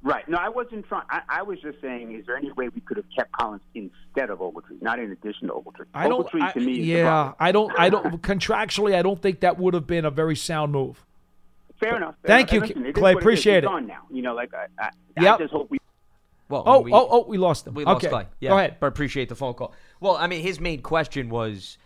Right. No, I wasn't trying. I, I was just saying, is there any way we could have kept Collins instead of Ogletree, not in addition to Ogletree? I don't. Ogletree I- to me yeah, problem. I don't. I don't. Contractually, I don't think that would have been a very sound move. Fair enough. fair Thank enough. you, listen, Clay, what appreciate He's it. gone now. You know, like I, I, Yep. I just hope we. Well, Oh, we, oh, oh, we lost them. we lost okay. Clay. Yeah, Go ahead. But appreciate the phone call. Well, I mean, his main question was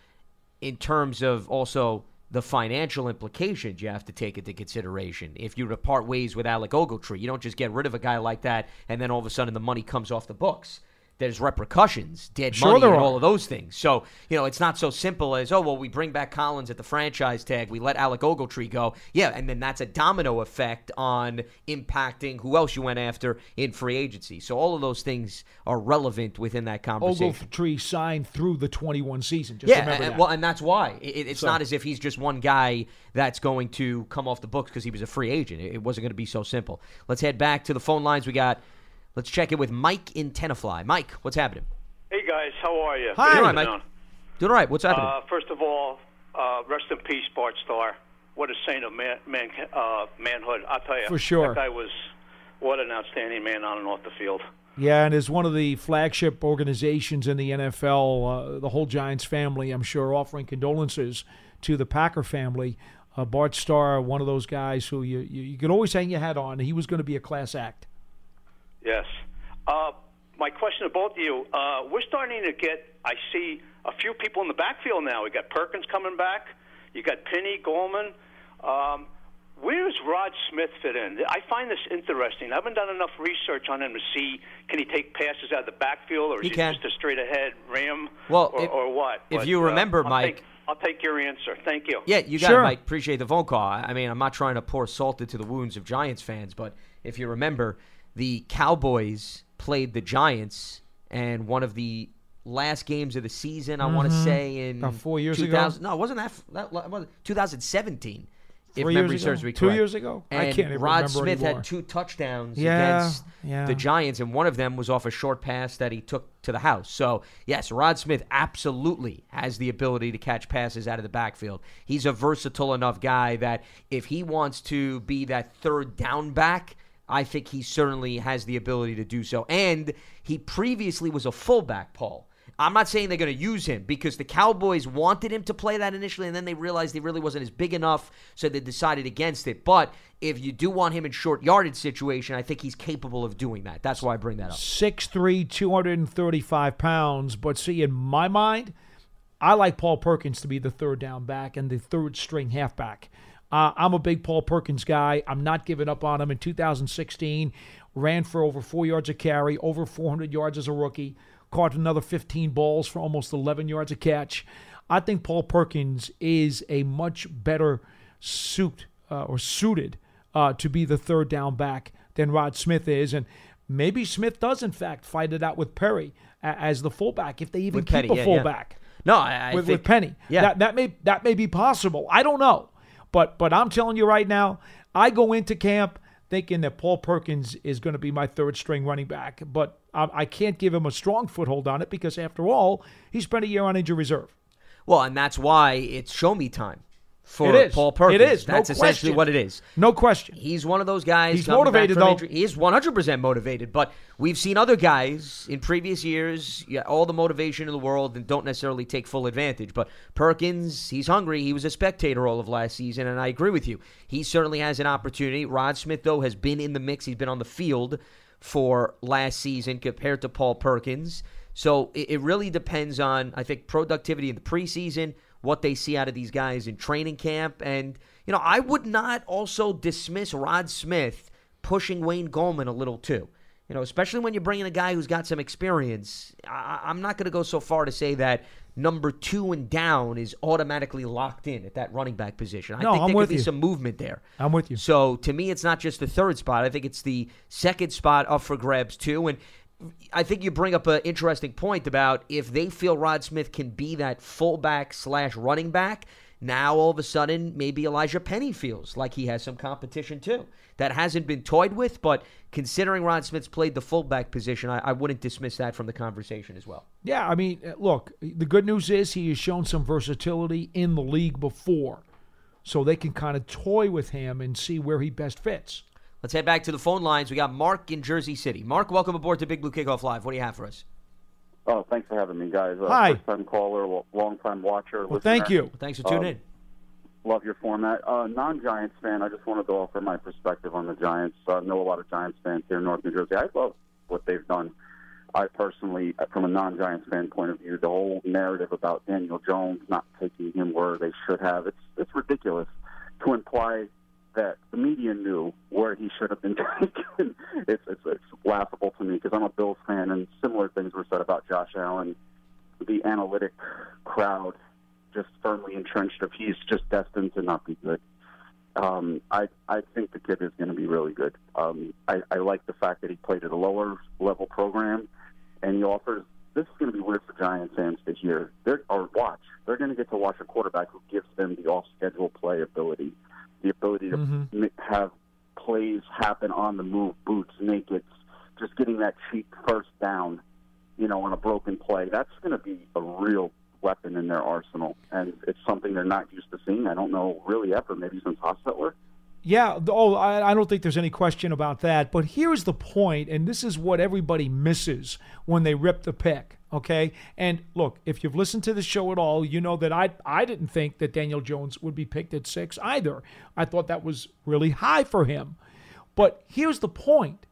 in terms of also the financial implications you have to take into consideration. If you were to part ways with Alec Ogletree, you don't just get rid of a guy like that and then all of a sudden the money comes off the books. There's repercussions, dead Sure money, and all of those things. So, you know, it's not so simple as, oh, well, we bring back Collins at the franchise tag, we let Alec Ogletree go. Yeah, and then that's a domino effect on impacting who else you went after in free agency. So all of those things are relevant within that conversation. Ogletree signed through the 21 season. Just Yeah, remember and, that. well, and that's why it, it- it's So- not as if he's just one guy that's going to come off the books because he was a free agent. It, it wasn't going to be so simple. Let's head back to the phone lines. We got. Let's check in with Mike in Tenafly. Mike, what's happening? Hey guys, how are you? Hi. Doing all right, Mike. afternoon. Doing all right. What's happening? Uh, first of all, uh, rest in peace, Bart Starr. What a saint of man, man, uh, manhood! I'll tell you, For sure. That guy was what an outstanding man on and off the field. Yeah, and as one of the flagship organizations in the NFL, uh, the whole Giants family, I'm sure, offering condolences to the Packer family. Uh, Bart Starr, one of those guys who you, you, you could always hang your hat on. He was going to be a class act. Yes. Uh, my question to both of you: uh, We're starting to get. I see a few people in the backfield now. We got Perkins coming back. You got Penny Gallman. Um, where does Rod Smith fit in? I find this interesting. I haven't done enough research on him to see can he take passes out of the backfield, or is He he, just a straight ahead ram, Well, or, if- or what? if But, you uh, remember, I'll Mike- take, I'll take your answer. Thank you. yeah, you got Sure. it, Mike. Appreciate the phone call. I I mean, I'm not trying to pour salt into the wounds of Giants fans, but if you remember, the Cowboys played the Giants, and one of the last games of the season, I want to say in Mm-hmm. About four years ago? No, it wasn't that. f- that was 2017. if Three memory years serves me Two years ago? I can't Rod Smith anymore. had two touchdowns Yeah, against yeah. the Giants, and one of them was off a short pass that he took to the house. So, yes, Rod Smith absolutely has the ability to catch passes out of the backfield. He's a versatile enough guy that if he wants to be that third down back, I think he certainly has the ability to do so. And he previously was a fullback, Paul. I'm not saying they're going to use him because the Cowboys wanted him to play that initially, and then they realized he really wasn't as big enough, so they decided against it. But if you do want him in short yardage situation, I think he's capable of doing that. That's why I bring that up. 6'3", 235 pounds. But see, in my mind, I like Paul Perkins to be the third down back and the third string halfback. Uh, I'm a big Paul Perkins guy. I'm not giving up on him. In 2016, ran for over four yards a carry, over 400 yards as a rookie, caught another 15 balls for almost 11 yards a catch. I think Paul Perkins is a much better suit uh, or suited uh, to be the third down back than Rod Smith is, and maybe Smith does in fact fight it out with Penny as the fullback if they even With keep Penny, a yeah, yeah. fullback No, I, I with, think, with Penny. Yeah. that that may that may be possible. I don't know, but but I'm telling you right now, I go into camp thinking that Paul Perkins is going to be my third string running back, but I, I can't give him a strong foothold on it because after all, he spent a year on injury reserve. Well, and that's why it's show me time for It is. Paul Perkins. It is. No That's essentially question. what it is. No question. He's one of those guys. He's motivated, though. injury- He is 100% motivated, but we've seen other guys in previous years, yeah, all the motivation in the world, and don't necessarily take full advantage. But Perkins, he's hungry. He was a spectator all of last season, and I agree with you. He certainly has an opportunity. Rod Smith, though, has been in the mix. He's been on the field for last season compared to Paul Perkins. So it, it really depends on, I think, productivity in the preseason, what they see out of these guys in training camp. And, you know, I would not also dismiss Rod Smith pushing Wayne Gallman a little too. You know, especially when you're bringing a guy who's got some experience. I, I'm not going to go so far to say that number two and down is automatically locked in at that running back position. I No, think I'm there with could be you. some movement there. I'm with you. So to me, it's not just the third spot. I think it's the second spot up for grabs too. And I think you bring up an interesting point about if they feel Rod Smith can be that fullback slash running back. Now all of a sudden, maybe Elijah Penny feels like he has some competition too. That hasn't been toyed with, but considering Rod Smith's played the fullback position, I, I wouldn't dismiss that from the conversation as well. Yeah, I mean, uh, look, the good news is he has shown some versatility in the league before. So they can kind of toy with him and see where he best fits. Let's head back to the phone lines. We got Mark in Jersey City. Mark, welcome aboard to Big Blue Kickoff Live. What do you have for us? Oh, thanks for having me, guys. Uh, Hi. First time caller, long time watcher. Well, thank you. Thanks for tuning Um, in. Love your format. Uh, Non Giants fan, I just wanted to offer my perspective on the Giants. I know a lot of Giants fans here in North New Jersey. I love what they've done. I personally, uh, from a non Giants fan point of view, the whole narrative about Daniel Jones not taking him where they should have, it's, it's ridiculous to imply that the media knew where he should have been taken. it's, it's, it's laughable to me because I'm a Bills fan, and similar things were said about Josh Allen. The analytic crowd just firmly entrenched of he's just destined to not be good. Um, I I think the kid is going to be really good. Um, I, I like the fact that he played at a lower level program, and he offers. This is going to be weird for Giants fans to hear. They're, or watch. They're going to get to watch a quarterback who gives them the off-schedule play ability, the ability to Mhm. have plays happen on the move, boots, naked, just getting that cheap first down, you know, on a broken play. That's going to be a real weapon in their arsenal, and it's something they're not used to seeing. I don't know really ever, maybe since Hostetler. Yeah, oh, I, I don't think there's any question about that. But here's the point, and this is what everybody misses when they rip the pick. Okay, and look, if you've listened to the show at all, you know that I I didn't think that Daniel Jones would be picked at six either. I thought that was really high for him. But here's the point: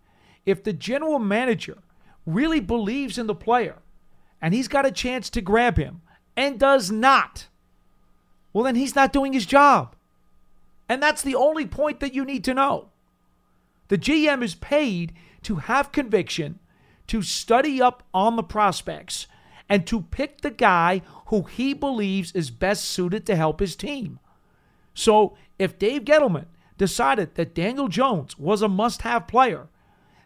if the general manager really believes in the player, and he's got a chance to grab him, and does not, well, then he's not doing his job. And that's the only point that you need to know. The GM is paid to have conviction, to study up on the prospects, and to pick the guy who he believes is best suited to help his team. So if Dave Gettleman decided that Daniel Jones was a must have player,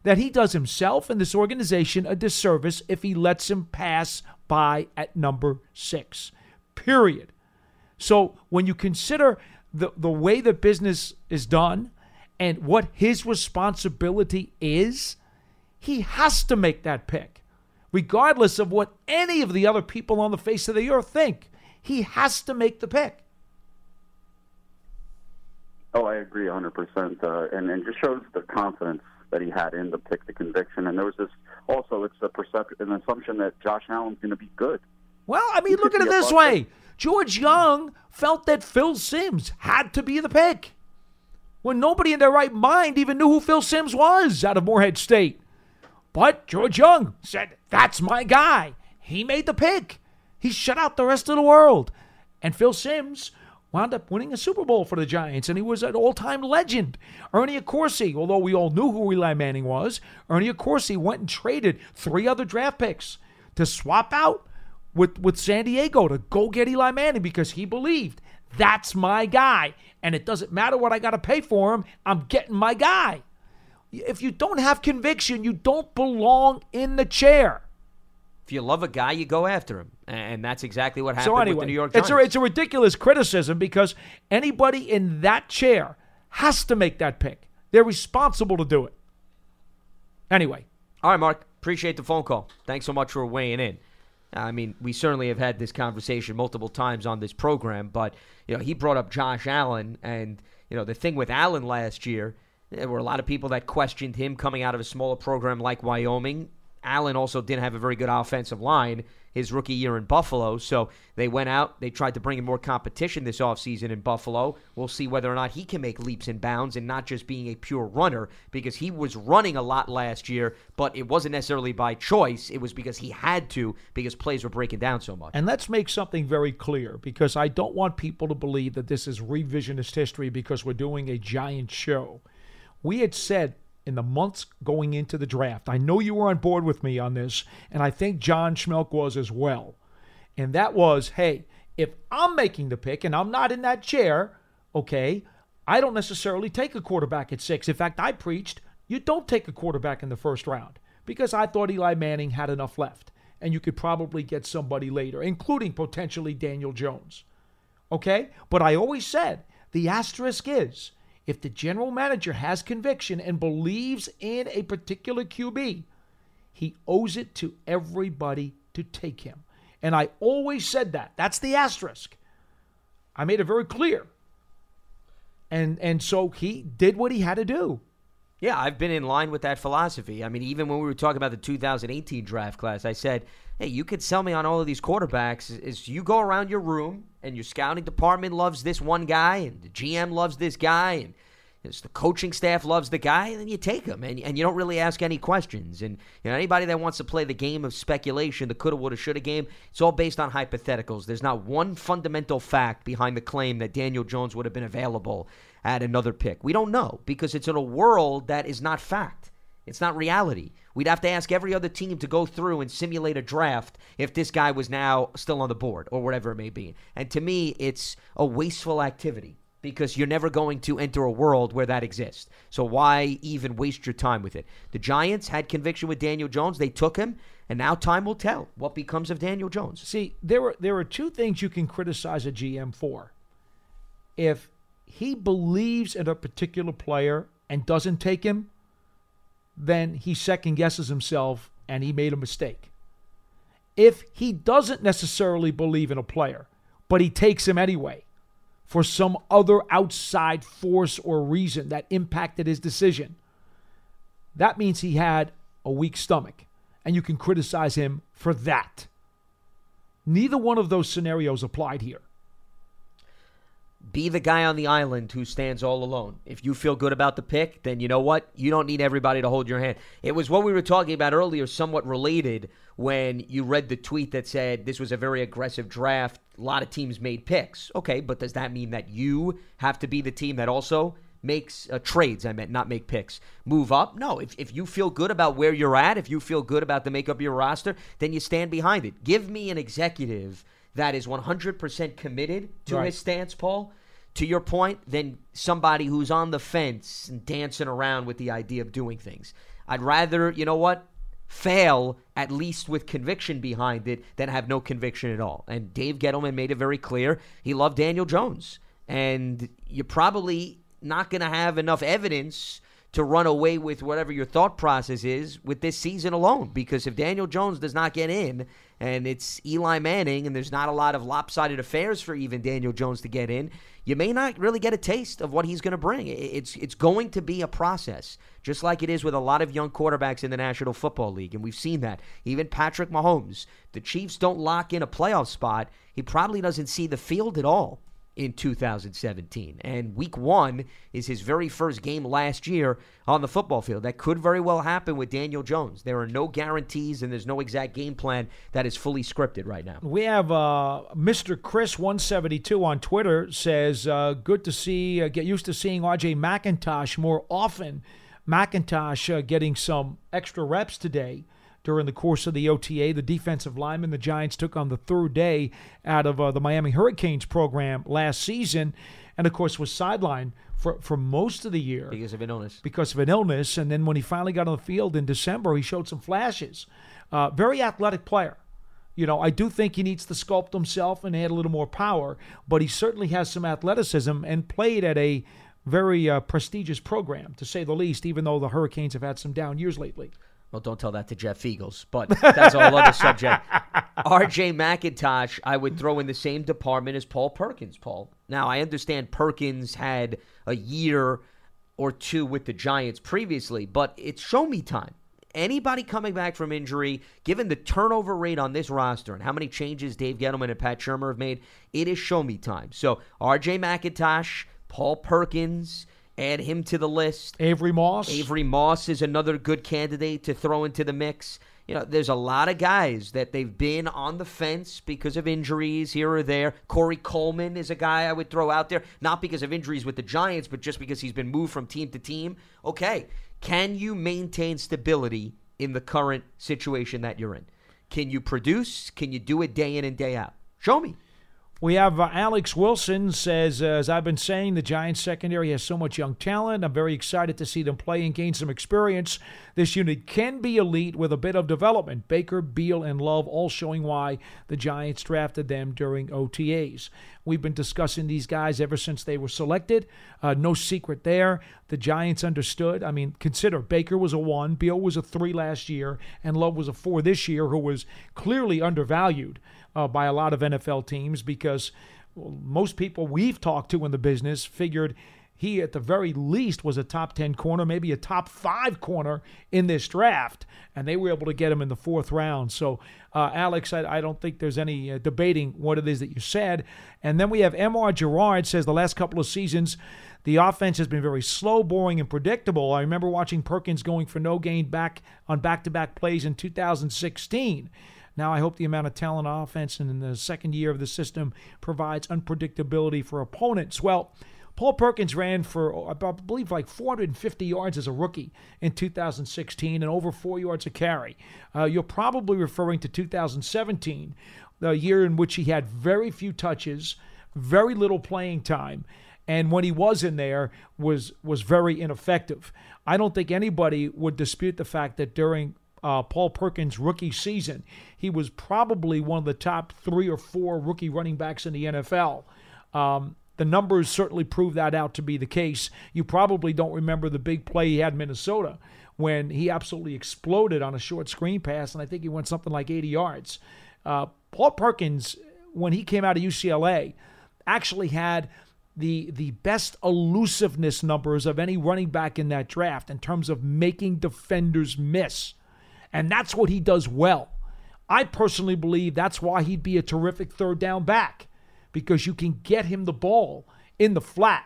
that he does himself and this organization a disservice if he lets him pass by at number six. Period. So when you consider the, the way the business is done and what his responsibility is, he has to make that pick, regardless of what any of the other people on the face of the earth think. He has to make the pick. Oh, I agree 100%. Uh, and, and just shows the confidence that he had in the pick, the conviction. And there was this also, it's a perception, an assumption that Josh Allen's going to be good. Well, I mean, He look at it this way George Young felt that Phil Simms had to be the pick when nobody in their right mind even knew who Phil Simms was out of Morehead State. But George Young said, That's my guy. He made the pick. He shut out the rest of the world. And Phil Simms wound up winning a Super Bowl for the Giants, and he was an all time legend. Ernie Accorsi, although we all knew who Eli Manning was, Ernie Accorsi went and traded three other draft picks to swap out with, with San Diego to go get Eli Manning because he believed that's my guy. And it doesn't matter what I got to pay for him, I'm getting my guy. If you don't have conviction, you don't belong in the chair. If you love a guy, you go after him, and that's exactly what happened So with the New York it's a, it's a ridiculous criticism because anybody in that chair has to make that pick. They're responsible to do it. Anyway, All right, Mark. Appreciate the phone call. Thanks so much for weighing in. I mean, we certainly have had this conversation multiple times on this program, but you know, he brought up Josh Allen, and you know, the thing with Allen last year, there were a lot of people that questioned him coming out of a smaller program like Wyoming. Allen also didn't have a very good offensive line his rookie year in Buffalo, so they went out, they tried to bring in more competition this offseason in Buffalo. We'll see whether or not he can make leaps and bounds and not just being a pure runner because he was running a lot last year, but it wasn't necessarily by choice. It was because he had to because plays were breaking down so much. and let's make something very clear because I don't want people to believe that this is revisionist history because we're doing a giant show. We had said in the months going into the draft, I know you were on board with me on this, and I think John Schmeelk was as well. And that was, hey, if I'm making the pick and I'm not in that chair, okay, I don't necessarily take a quarterback at six. In fact, I preached you don't take a quarterback in the first round because I thought Eli Manning had enough left. And you could probably get somebody later, including potentially Daniel Jones. Okay? But I always said the asterisk is if the general manager has conviction and believes in a particular QB, he owes it to everybody to take him. And I always said that. That's the asterisk. I made it very clear. And and so he did what he had to do. Yeah, I've been in line with that philosophy. I mean, even when we were talking about the 2018 draft class, I said, "Hey, you could sell me on all of these quarterbacks. Is you go around your room and your scouting department loves this one guy, and the GM loves this guy, and the coaching staff loves the guy, and then you take him, and, and you don't really ask any questions. And you know, anybody that wants to play the game of speculation, the coulda, woulda, shoulda game, it's all based on hypotheticals. There's not one fundamental fact behind the claim that Daniel Jones would have been available at another pick. We don't know because it's in a world that is not fact. It's not reality. We'd have to ask every other team to go through and simulate a draft if this guy was now still on the board or whatever it may be. And to me, it's a wasteful activity because you're never going to enter a world where that exists. So why even waste your time with it? The Giants had conviction with Daniel Jones. They took him, and now time will tell what becomes of Daniel Jones. See, there are there are two things you can criticize a GM for. If he believes in a particular player and doesn't take him, then he second guesses himself and he made a mistake. If he doesn't necessarily believe in a player, but he takes him anyway, for some other outside force or reason that impacted his decision, that means he had a weak stomach. And you can criticize him for that. Neither one of those scenarios applied here. Be the guy on the island who stands all alone. If you feel good about the pick, then you know what? You don't need everybody to hold your hand. It was what we were talking about earlier, somewhat related, when you read the tweet that said this was a very aggressive draft. A lot of teams made picks. Okay, but does that mean that you have to be the team that also makes uh, trades? I meant not make picks. Move up? No. If, if you feel good about where you're at, if you feel good about the makeup of your roster, then you stand behind it. Give me an executive that is 100% committed to Right. his stance, Paul. To your point, than somebody who's on the fence and dancing around with the idea of doing things. I'd rather, you know what, fail at least with conviction behind it than have no conviction at all. And Dave Gettleman made it very clear he loved Daniel Jones. And you're probably not going to have enough evidence to run away with whatever your thought process is with this season alone. Because if Daniel Jones does not get in and it's Eli Manning and there's not a lot of lopsided affairs for even Daniel Jones to get in, you may not really get a taste of what he's going to bring. It's it's going to be a process, just like it is with a lot of young quarterbacks in the National Football League, and we've seen that. Even Patrick Mahomes, the Chiefs don't lock in a playoff spot. He probably doesn't see the field at all in 2017. And week one is his very first game last year on the football field. That could very well happen with Daniel Jones. There are no guarantees and there's no exact game plan that is fully scripted right now. We have uh, Mr. Chris172 on Twitter says, uh, good to see, uh, get used to seeing RJ McIntosh more often. McIntosh uh, getting some extra reps today during the course of the OTA. The defensive lineman the Giants took on the third day out of uh, the Miami Hurricanes program last season, and of course was sidelined for, for most of the year Because of an illness. because of an illness. And then when he finally got on the field in December, he showed some flashes. Uh, very athletic player. You know, I do think he needs to sculpt himself and add a little more power, but he certainly has some athleticism and played at a very uh, prestigious program, to say the least, even though the Hurricanes have had some down years lately. Well, don't tell that to Jeff Eagles, but that's a whole other subject. RJ McIntosh, I would throw in the same department as Paul Perkins, Paul. Now, I understand Perkins had a year or two with the Giants previously, but it's show me time. Anybody coming back from injury, given the turnover rate on this roster and how many changes Dave Gettleman and Pat Shurmur have made, it is show me time. So, RJ McIntosh, Paul Perkins, add him to the list. Avery Moss. Avery Moss is another good candidate to throw into the mix. You know, there's a lot of guys that they've been on the fence because of injuries here or there. Corey Coleman is a guy I would throw out there, not because of injuries with the Giants, but just because he's been moved from team to team. Okay, can you maintain stability in the current situation that you're in? Can you produce? Can you do it day in and day out? Show me. We have uh, Alex Wilson says, uh, as I've been saying, the Giants secondary has so much young talent. I'm very excited to see them play and gain some experience. This unit can be elite with a bit of development. Baker, Beal, and Love all showing why the Giants drafted them during OTAs. We've been discussing these guys ever since they were selected. Uh, no secret there. The Giants understood. I mean, consider Baker was a one, Beal was a three last year, and Love was a four this year, who was clearly undervalued uh, by a lot of NFL teams because most people we've talked to in the business figured he at the very least was a top 10 corner, maybe a top five corner in this draft, and they were able to get him in the fourth round. So, uh, Alex, I, I, don't think there's any uh, debating what it is that you said. And then we have M.R. Gerard says the last couple of seasons, the offense has been very slow, boring, and predictable. I remember watching Perkins going for no gain back on back to back plays in 2016. Now, I hope the amount of talent on offense in the second year of the system provides unpredictability for opponents. Well, Paul Perkins ran for, I believe, like 450 yards as a rookie in 2016 and over four yards a carry. Uh, you're probably referring to 2017, the year in which he had very few touches, very little playing time, and when he was in there was was very ineffective. I don't think anybody would dispute the fact that during uh, Paul Perkins' rookie season, he was probably one of the top three or four rookie running backs in the NFL. Um, the numbers certainly prove that out to be the case. You probably don't remember the big play he had in Minnesota when he absolutely exploded on a short screen pass, and I think he went something like 80 yards. Uh, Paul Perkins, when he came out of UCLA, actually had the the best elusiveness numbers of any running back in that draft in terms of making defenders miss. And that's what he does well. I personally believe that's why he'd be a terrific third down back because you can get him the ball in the flat,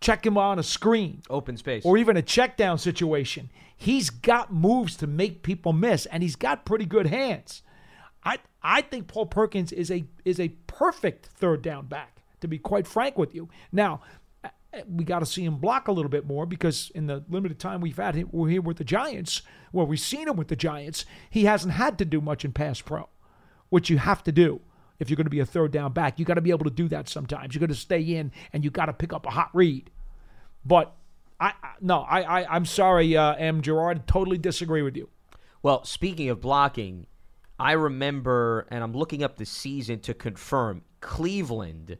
check him on a screen, open space, or even a check down situation. He's got moves to make people miss, and he's got pretty good hands. I I think Paul Perkins is a is a perfect third down back. To be quite frank with you, now we got to see him block a little bit more because in the limited time we've had him, we're here with the Giants, well, we've seen him with the Giants, he hasn't had to do much in pass pro, which you have to do if you're going to be a third down back. You got to be able to do that sometimes. You got to stay in and you got to pick up a hot read. But I, no, I, I I'm sorry, uh, M. Gerard, totally disagree with you. Well, speaking of blocking, I remember, and I'm looking up the season to confirm Cleveland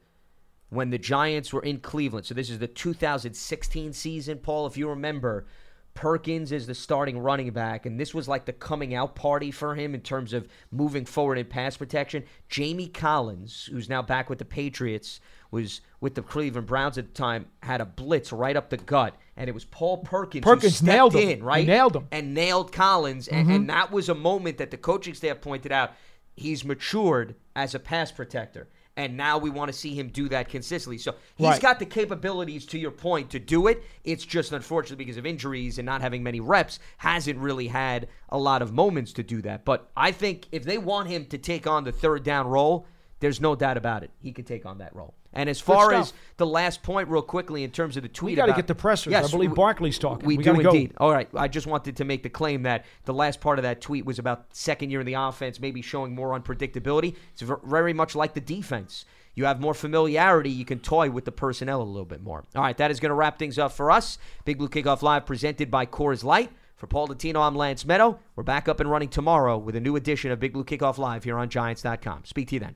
when the Giants were in Cleveland. So this is the 2016 season, Paul. If you remember, Perkins is the starting running back, and this was like the coming out party for him in terms of moving forward in pass protection. Jamie Collins, who's now back with the Patriots, was with the Cleveland Browns at the time, had a blitz right up the gut, and it was Paul Perkins. Perkins nailed him. in, right? He nailed him and nailed Collins, and, mm-hmm. and that was a moment that the coaching staff pointed out. He's matured as a pass protector and now we want to see him do that consistently. So he's right. got the capabilities, to your point, to do it. It's just unfortunately because of injuries and not having many reps, hasn't really had a lot of moments to do that. But I think if they want him to take on the third down role, there's no doubt about it. He can take on that role. And as far as the last point, real quickly, in terms of the tweet, we got to get the pressers. Yes, I believe Barkley's talking. We, we do indeed. Go. All right. I just wanted to make the claim that the last part of that tweet was about second year in the offense, maybe showing more unpredictability. It's very much like the defense. You have more familiarity. You can toy with the personnel a little bit more. All right. That is going to wrap things up for us. Big Blue Kickoff Live presented by Coors Light. For Paul Dottino, I'm Lance Medow. We're back up and running tomorrow with a new edition of Big Blue Kickoff Live here on Giants.com. Speak to you then.